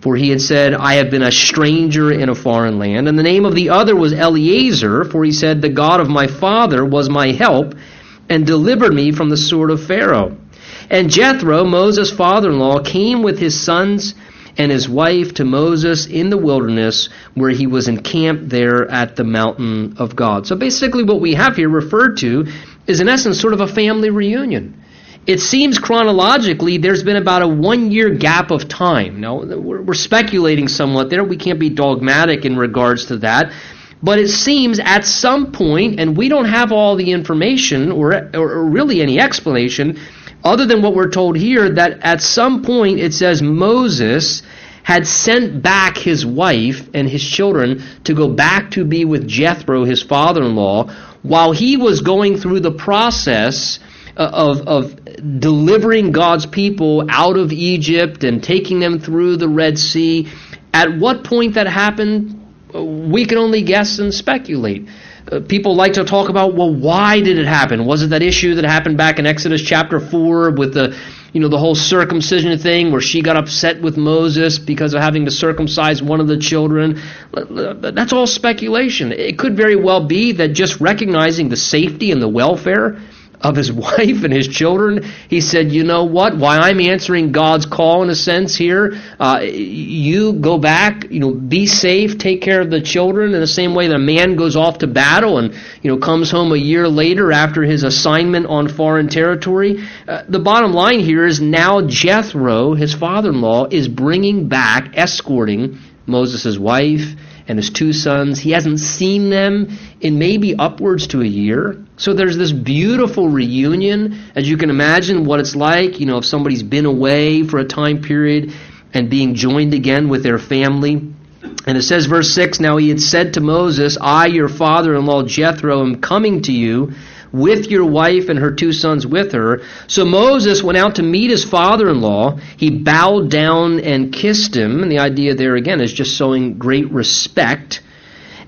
for he had said, I have been a stranger in a foreign land. And the name of the other was Eleazar, for he said, The God of my father was my help, and delivered me from the sword of Pharaoh. And Jethro, Moses' father-in-law, came with his sons and his wife to Moses in the wilderness where he was encamped there at the mountain of God. So basically, what we have here referred to is, in essence, sort of a family reunion. It seems chronologically there's been about a one year gap of time. Now, we're speculating somewhat there. We can't be dogmatic in regards to that. But it seems at some point, and we don't have all the information or, or really any explanation, other than what we're told here, that at some point it says Moses had sent back his wife and his children to go back to be with Jethro, his father in law, while he was going through the process uh, of, of delivering God's people out of Egypt and taking them through the Red Sea. At what point that happened, we can only guess and speculate. Uh, people like to talk about, well, why did it happen? Was it that issue that happened back in Exodus chapter 4 with the you know, the whole circumcision thing where she got upset with Moses because of having to circumcise one of the children. That's all speculation. It could very well be that just recognizing the safety and the welfare of his wife and his children, he said, You know what? Why I'm answering God's call in a sense here, uh, you go back, you know, be safe, take care of the children in the same way that a man goes off to battle and, you know, comes home a year later after his assignment on foreign territory. Uh, the bottom line here is now Jethro, his father in law, is bringing back, escorting Moses' wife and his two sons. He hasn't seen them in maybe upwards to a year. So there's this beautiful reunion, as you can imagine what it's like, you know, if somebody's been away for a time period and being joined again with their family. And it says, verse 6 Now he had said to Moses, I, your father in law Jethro, am coming to you with your wife and her two sons with her. So Moses went out to meet his father in law. He bowed down and kissed him. And the idea there again is just showing great respect.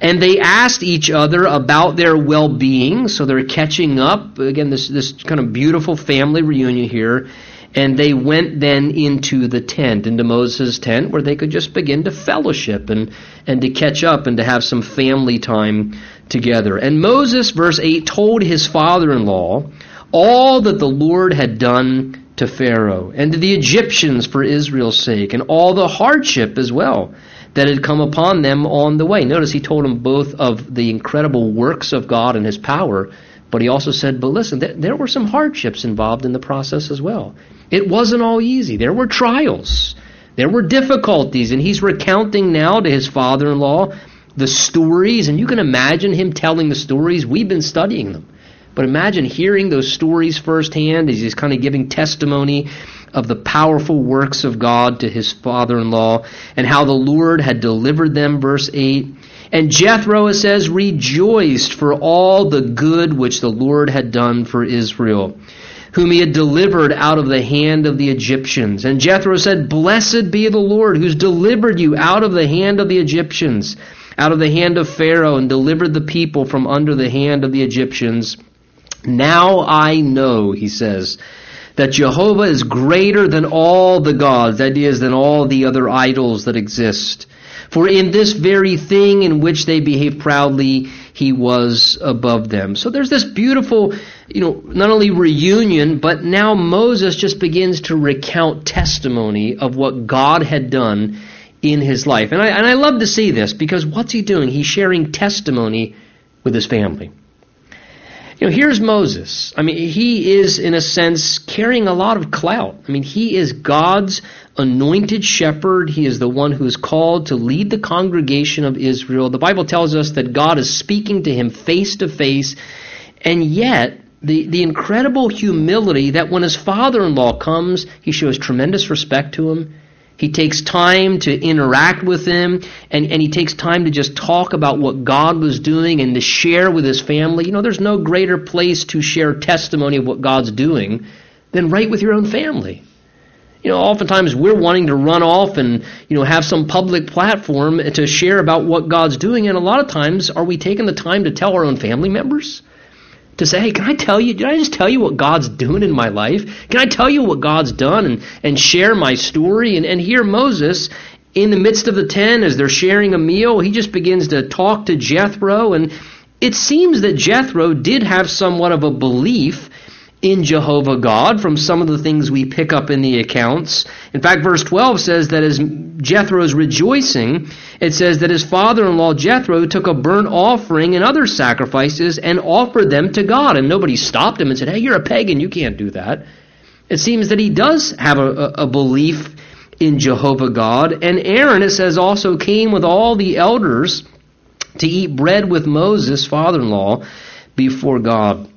And they asked each other about their well being. So they're catching up. Again, this, this kind of beautiful family reunion here. And they went then into the tent, into Moses' tent, where they could just begin to fellowship and, and to catch up and to have some family time together. And Moses, verse 8, told his father in law all that the Lord had done to Pharaoh and to the Egyptians for Israel's sake, and all the hardship as well that had come upon them on the way. Notice he told them both of the incredible works of God and his power, but he also said, but listen, there were some hardships involved in the process as well. It wasn't all easy. There were trials. There were difficulties, and he's recounting now to his father in law the stories, and you can imagine him telling the stories. We've been studying them. But imagine hearing those stories firsthand as he's kind of giving testimony of the powerful works of God to his father in law and how the Lord had delivered them, verse 8. And Jethro, it says, rejoiced for all the good which the Lord had done for Israel, whom he had delivered out of the hand of the Egyptians. And Jethro said, Blessed be the Lord, who's delivered you out of the hand of the Egyptians out of the hand of Pharaoh and delivered the people from under the hand of the Egyptians. Now I know, he says, that Jehovah is greater than all the gods, that is, than all the other idols that exist. For in this very thing in which they behave proudly, he was above them. So there's this beautiful, you know, not only reunion, but now Moses just begins to recount testimony of what God had done in his life. And I, and I love to see this because what's he doing? He's sharing testimony with his family. You know, here's Moses. I mean, he is, in a sense, carrying a lot of clout. I mean, he is God's anointed shepherd. He is the one who is called to lead the congregation of Israel. The Bible tells us that God is speaking to him face to face, and yet, the, the incredible humility that when his father in law comes, he shows tremendous respect to him. He takes time to interact with them, and, and he takes time to just talk about what God was doing and to share with his family. You know, there's no greater place to share testimony of what God's doing than right with your own family. You know, oftentimes we're wanting to run off and, you know, have some public platform to share about what God's doing, and a lot of times are we taking the time to tell our own family members? To say, hey, can I tell you, did I just tell you what God's doing in my life? Can I tell you what God's done and, and share my story? And, and here Moses, in the midst of the ten, as they're sharing a meal, he just begins to talk to Jethro. And it seems that Jethro did have somewhat of a belief in Jehovah God from some of the things we pick up in the accounts. In fact, verse 12 says that as Jethro is rejoicing, it says that his father in law Jethro took a burnt offering and other sacrifices and offered them to God. And nobody stopped him and said, Hey, you're a pagan, you can't do that. It seems that he does have a, a belief in Jehovah God. And Aaron, it says, also came with all the elders to eat bread with Moses, father in law, before God.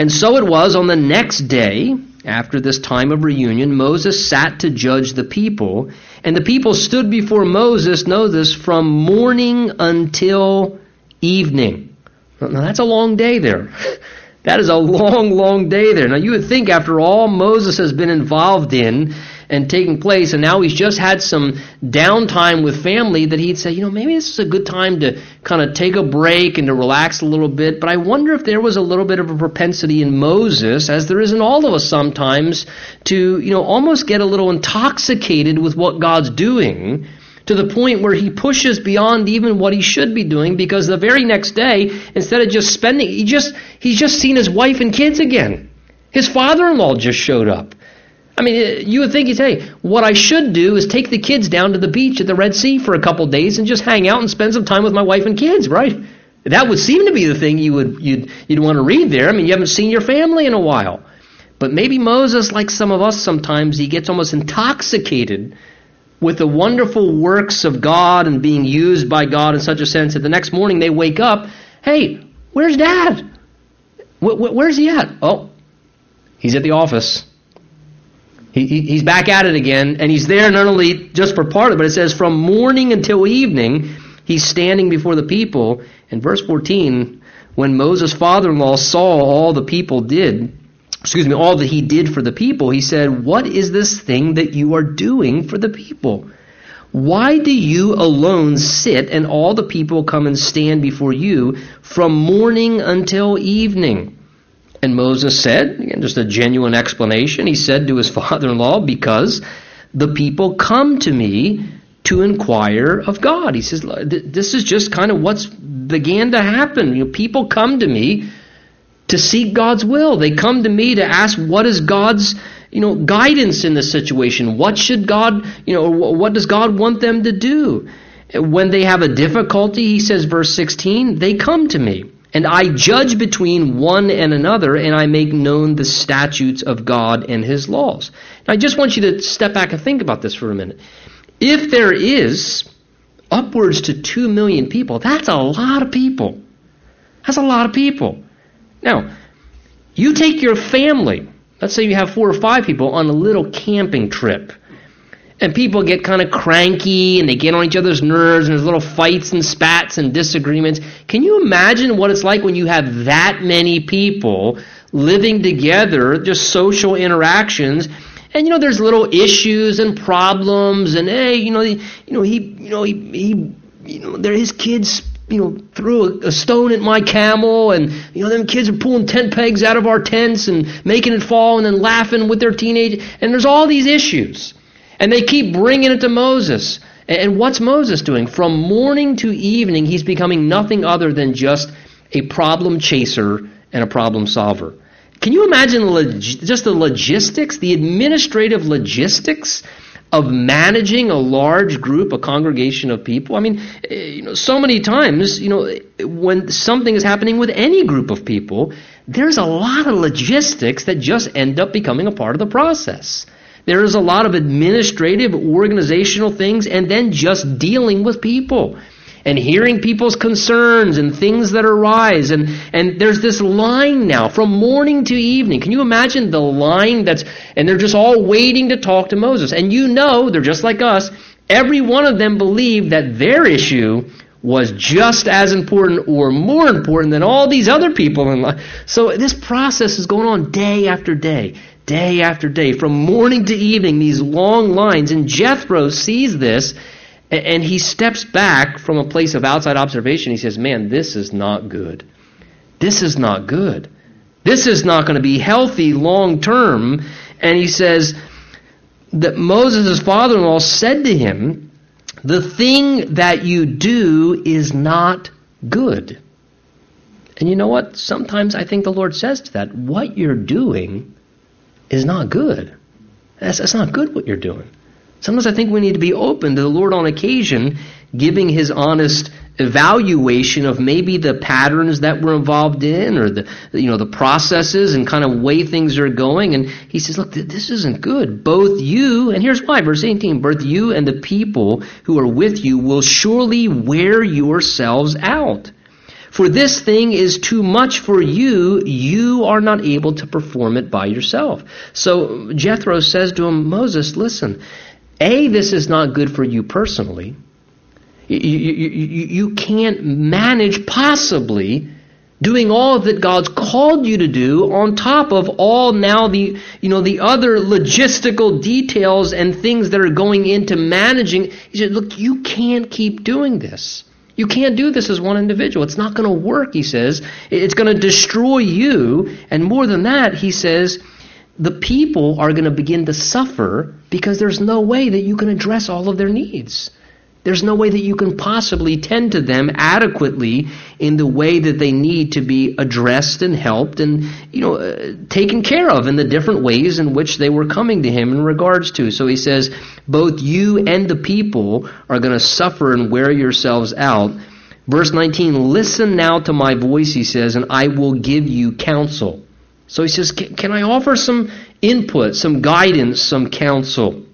And so it was on the next day, after this time of reunion, Moses sat to judge the people, and the people stood before Moses, know this, from morning until evening. Now that's a long day there. That is a long, long day there. Now you would think after all Moses has been involved in, and taking place, and now he's just had some downtime with family, that he'd say, you know, maybe this is a good time to kind of take a break and to relax a little bit. But I wonder if there was a little bit of a propensity in Moses, as there is in all of us sometimes, to, you know, almost get a little intoxicated with what God's doing to the point where he pushes beyond even what he should be doing because the very next day instead of just spending he just he's just seen his wife and kids again his father-in-law just showed up i mean you would think he'd say what i should do is take the kids down to the beach at the red sea for a couple days and just hang out and spend some time with my wife and kids right that would seem to be the thing you would you'd, you'd want to read there i mean you haven't seen your family in a while but maybe moses like some of us sometimes he gets almost intoxicated with the wonderful works of God and being used by God in such a sense that the next morning they wake up, hey, where's dad? where's he at? Oh, he's at the office. He, he, he's back at it again, and he's there not only just for part of it, but it says from morning until evening, he's standing before the people. In verse 14, when Moses' father in law saw all the people did, excuse me, all that he did for the people, he said, What is this thing that you are doing for the people? Why do you alone sit and all the people come and stand before you from morning until evening? And Moses said, again, just a genuine explanation, he said to his father in law, Because the people come to me to inquire of God. He says, This is just kind of what's began to happen. You know, people come to me to seek God's will. They come to me to ask what is God's you know guidance in this situation. What should God you know what does God want them to do? When they have a difficulty, he says, verse 16, they come to me. And I judge between one and another, and I make known the statutes of God and his laws. Now, I just want you to step back and think about this for a minute. If there is upwards to 2 million people, that's a lot of people. That's a lot of people. Now, you take your family, let's say you have four or five people on a little camping trip. And people get kind of cranky and they get on each other's nerves and there's little fights and spats and disagreements. Can you imagine what it's like when you have that many people living together, just social interactions? And you know, there's little issues and problems, and hey, you know, you know, he, you know, he, he you know, there his kids you know, threw a, a, stone at my camel, and you know, them kids are pulling tent pegs out of our tents and making it fall, and then laughing with their teenage. And there's all these issues, and they keep bringing it to Moses. And what's Moses doing? From morning to evening, he's becoming nothing other than just a problem chaser and a problem solver. Can you imagine log- just the logistics, the administrative logistics of managing a large group, a congregation of people. I mean, eh, you know, so many times, you know, when something is happening with any group of people, there's a lot of logistics that just end up becoming a part of the process. There is a lot of administrative, organizational things, and then just dealing with people and hearing people's concerns and things that arise. And, and there's this line now from morning to evening. Can you imagine the line that's, and they're just all waiting to talk to Moses. And you know, they're just like us. Every one of them believed that their issue was just as important or more important than all these other people in life. So this process is going on day after day, day after day, from morning to evening, these long lines. And Jethro sees this and he steps back from a place of outside observation. He says, Man, this is not good. This is not good. This is not going to be healthy long term. And he says that Moses' father in law said to him, The thing that you do is not good. And you know what? Sometimes I think the Lord says to that, What you're doing is not good. That's, that's not good what you're doing. Sometimes I think we need to be open to the Lord on occasion giving his honest evaluation of maybe the patterns that we're involved in or the you know the processes and kind of way things are going and he says look this isn't good both you and here's why verse 18 both you and the people who are with you will surely wear yourselves out for this thing is too much for you. You are not able to perform it by yourself. So Jethro says to him Moses listen. A, this is not good for you personally. You, you, you, can't manage possibly doing all that God's called you to do on top of all now the you know the other logistical details and things that are going into managing. He said look you can't keep doing this you can't do this as one individual. It's not going to work he says. It's going to destroy you. And more than that he says the people are going to begin to suffer because there's no way that you can address all of their needs there's no way that you can possibly tend to them adequately in the way that they need to be addressed and helped and you know uh, taken care of in the different ways in which they were coming to him in regards to. So he says, both you and the people are going to suffer and wear yourselves out. Verse 19, listen now to my voice, he says, and I will give you counsel. So he says, can I offer some input, some guidance, some counsel?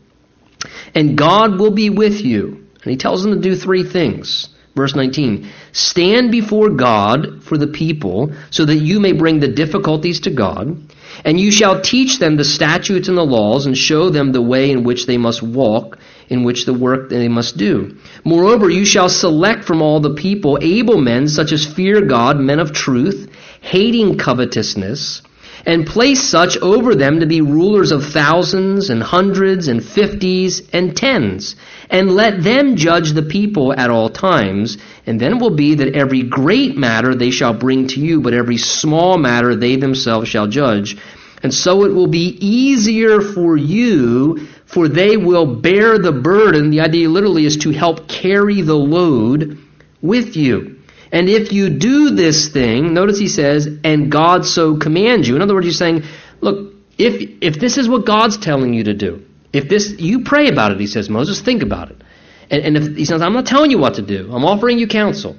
And God will be with you. And he tells them to do three things. Verse 19 Stand before God for the people, so that you may bring the difficulties to God, and you shall teach them the statutes and the laws, and show them the way in which they must walk, in which the work they must do. Moreover, you shall select from all the people able men, such as fear God, men of truth, hating covetousness and place such over them to be rulers of thousands and hundreds and fifties and tens, and let them judge the people at all times. And then it will be that every great matter they shall bring to you, but every small matter they themselves shall judge. And so it will be easier for you, for they will bear the burden. The idea literally is to help carry the load with you. And if you do this thing, notice he says, and God so commands you. In other words, he's saying, look, if, if this is what God's telling you to do, if this, you pray about it, he says, Moses, think about it. And, and if, he says, I'm not telling you what to do, I'm offering you counsel.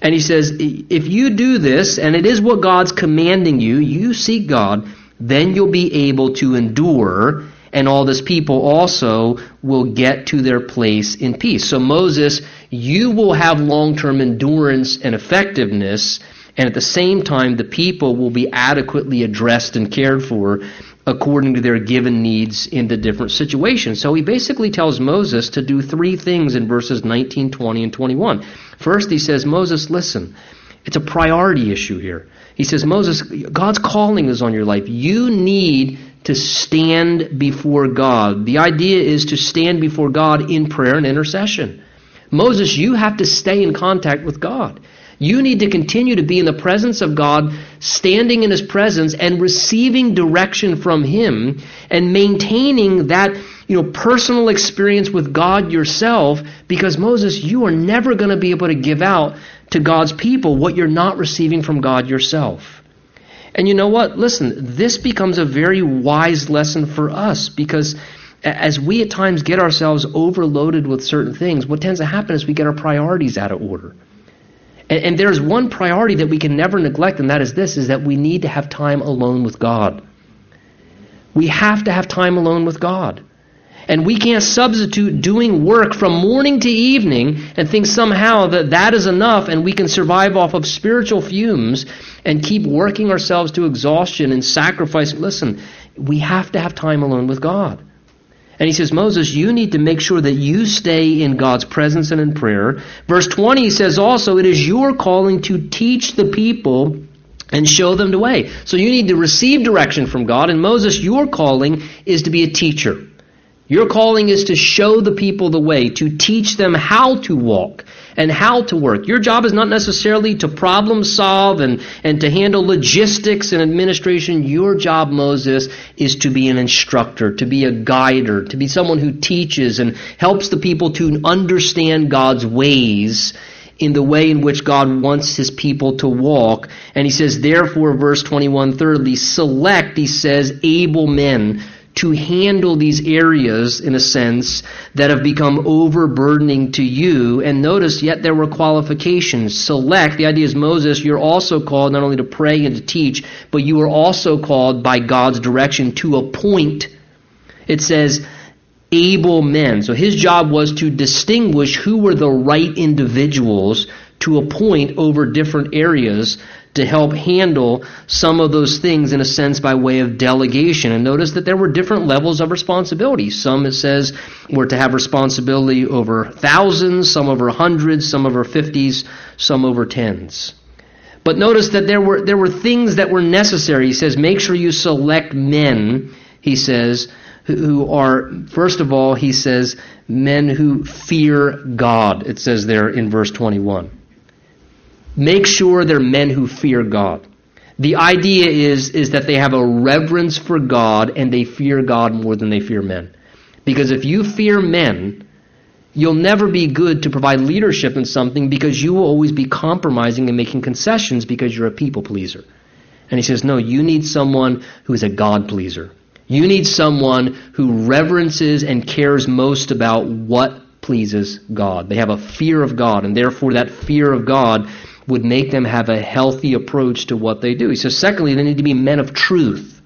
And he says, if you do this, and it is what God's commanding you, you seek God, then you'll be able to endure and all this people also will get to their place in peace. So Moses, you will have long-term endurance and effectiveness, and at the same time, the people will be adequately addressed and cared for according to their given needs in the different situations. So he basically tells Moses to do three things in verses 19, 20, and 21. First, he says, Moses, listen, it's a priority issue here. He says, Moses, God's calling is on your life. You need to stand before God. The idea is to stand before God in prayer and intercession. Moses, you have to stay in contact with God. You need to continue to be in the presence of God, standing in His presence and receiving direction from Him and maintaining that you know, personal experience with God yourself because Moses, you are never going to be able to give out to God's people what you're not receiving from God yourself. And you know what? Listen, this becomes a very wise lesson for us because as we at times get ourselves overloaded with certain things, what tends to happen is we get our priorities out of order. And, and there's one priority that we can never neglect, and that is this, is that we need to have time alone with God. We have to have time alone with God. And we can't substitute doing work from morning to evening and think somehow that that is enough and we can survive off of spiritual fumes and keep working ourselves to exhaustion and sacrificing. Listen, we have to have time alone with God. And he says, Moses, you need to make sure that you stay in God's presence and in prayer. Verse 20 says also, it is your calling to teach the people and show them the way. So you need to receive direction from God. And Moses, your calling is to be a teacher. Your calling is to show the people the way, to teach them how to walk and how to work. Your job is not necessarily to problem solve and, and to handle logistics and administration. Your job, Moses, is to be an instructor, to be a guider, to be someone who teaches and helps the people to understand God's ways in the way in which God wants his people to walk. And he says, therefore, verse 21, thirdly, select, he says, able men to handle these areas, in a sense, that have become overburdening to you. And notice, yet there were qualifications. Select, the idea is Moses, you're also called not only to pray and to teach, but you are also called by God's direction to appoint. It says, able men. So his job was to distinguish who were the right individuals to appoint over different areas to help handle some of those things in a sense by way of delegation. And notice that there were different levels of responsibility. Some, it says, were to have responsibility over thousands, some over hundreds, some over fifties, some over tens. But notice that there were, there were things that were necessary. He says, make sure you select men, he says, who are, first of all, he says, men who fear God. It says there in verse 21. Make sure they're men who fear God. The idea is, is that they have a reverence for God and they fear God more than they fear men. Because if you fear men, you'll never be good to provide leadership in something because you will always be compromising and making concessions because you're a people pleaser. And he says, no, you need someone who is a God pleaser. You need someone who reverences and cares most about what pleases God. They have a fear of God, and therefore that fear of God would make them have a healthy approach to what they do. He says, secondly, they need to be men of truth.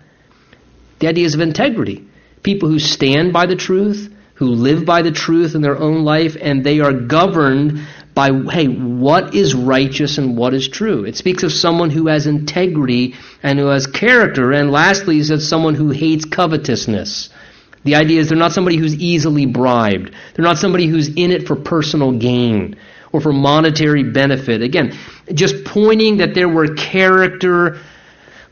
The idea is of integrity. People who stand by the truth, who live by the truth in their own life, and they are governed by, hey, what is righteous and what is true. It speaks of someone who has integrity and who has character. And lastly, it says someone who hates covetousness. The idea is they're not somebody who's easily bribed. They're not somebody who's in it for personal gain or for monetary benefit. Again, just pointing that there were character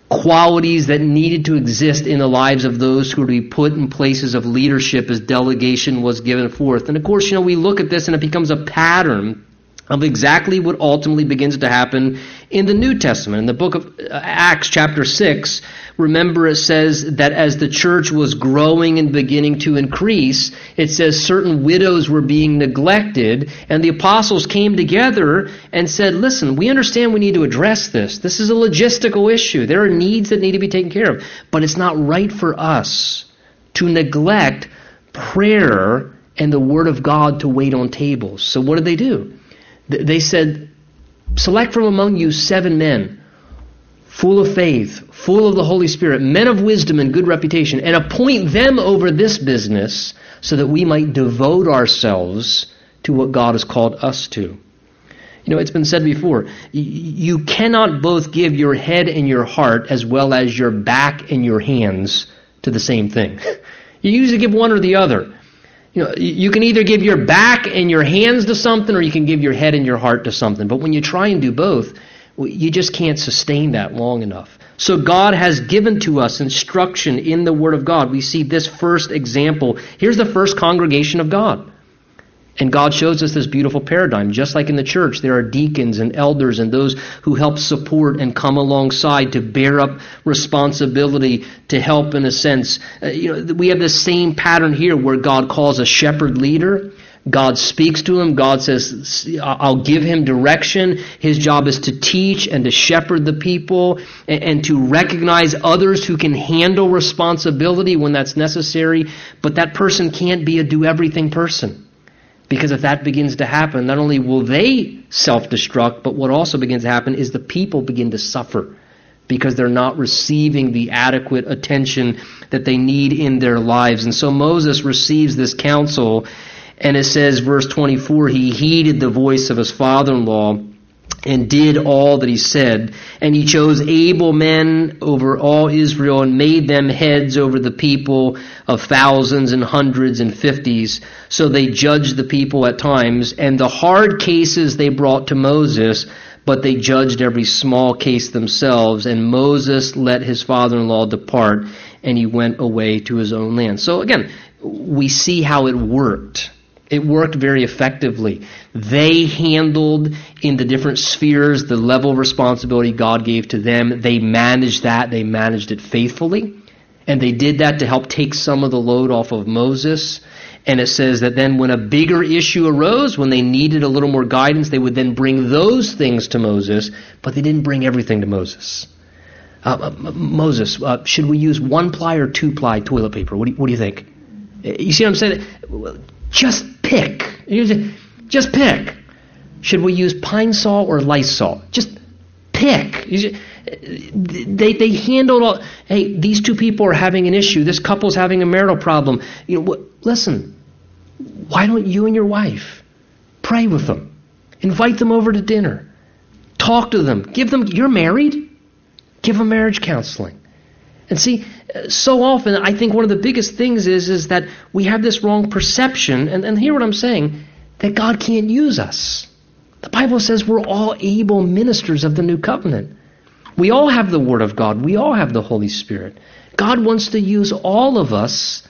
qualities that needed to exist in the lives of those who were to be put in places of leadership as delegation was given forth. And of course, you know, we look at this and it becomes a pattern of exactly what ultimately begins to happen in the New Testament. In the book of uh, Acts, chapter 6, remember it says that as the church was growing and beginning to increase, it says certain widows were being neglected, and the apostles came together and said, Listen, we understand we need to address this. This is a logistical issue. There are needs that need to be taken care of, but it's not right for us to neglect prayer and the Word of God to wait on tables. So what did they do? They said, Select from among you seven men, full of faith, full of the Holy Spirit, men of wisdom and good reputation, and appoint them over this business so that we might devote ourselves to what God has called us to. You know, it's been said before, you cannot both give your head and your heart as well as your back and your hands to the same thing. You usually give one or the other. You know, you can either give your back and your hands to something or you can give your head and your heart to something. But when you try and do both, you just can't sustain that long enough. So God has given to us instruction in the Word of God. We see this first example. Here's the first congregation of God. And God shows us this beautiful paradigm. Just like in the church, there are deacons and elders and those who help support and come alongside to bear up responsibility to help in a sense. Uh, you know, we have the same pattern here where God calls a shepherd leader. God speaks to him. God says, I'll give him direction. His job is to teach and to shepherd the people and, and to recognize others who can handle responsibility when that's necessary. But that person can't be a do everything person. Because if that begins to happen, not only will they self destruct, but what also begins to happen is the people begin to suffer because they're not receiving the adequate attention that they need in their lives. And so Moses receives this counsel, and it says, verse 24, he heeded the voice of his father in law and did all that he said. And he chose able men over all Israel and made them heads over the people of thousands and hundreds and fifties. So they judged the people at times. And the hard cases they brought to Moses, but they judged every small case themselves. And Moses let his father in law depart, and he went away to his own land. So again, we see how it worked. It worked very effectively. They handled in the different spheres the level of responsibility God gave to them. They managed that. They managed it faithfully. And they did that to help take some of the load off of Moses. And it says that then when a bigger issue arose, when they needed a little more guidance, they would then bring those things to Moses, but they didn't bring everything to Moses. Uh, uh, Moses, uh, should we use one ply or two ply toilet paper? What do, you, what do you think? You see what I'm saying? Just pick. Just pick. Should we use Pine-Sol or Lysol? Just pick. They, they handled all. Hey, these two people are having an issue. This couple's having a marital problem. You know, listen. Why don't you and your wife pray with them? Invite them over to dinner. Talk to them. Give them. You're married. Give them marriage counseling. And see, so often I think one of the biggest things is, is that we have this wrong perception, and, and hear what I'm saying, that God can't use us. The Bible says we're all able ministers of the new covenant. We all have the Word of God. We all have the Holy Spirit. God wants to use all of us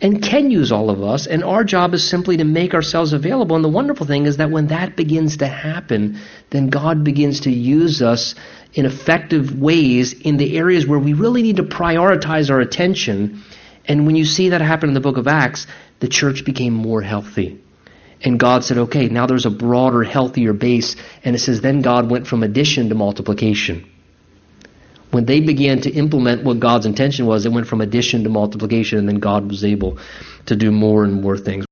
and can use all of us, and our job is simply to make ourselves available. And the wonderful thing is that when that begins to happen, then God begins to use us in effective ways in the areas where we really need to prioritize our attention. And when you see that happen in the book of Acts, the church became more healthy. And God said, okay, now there's a broader, healthier base. And it says, then God went from addition to multiplication. When they began to implement what God's intention was, it went from addition to multiplication, and then God was able to do more and more things.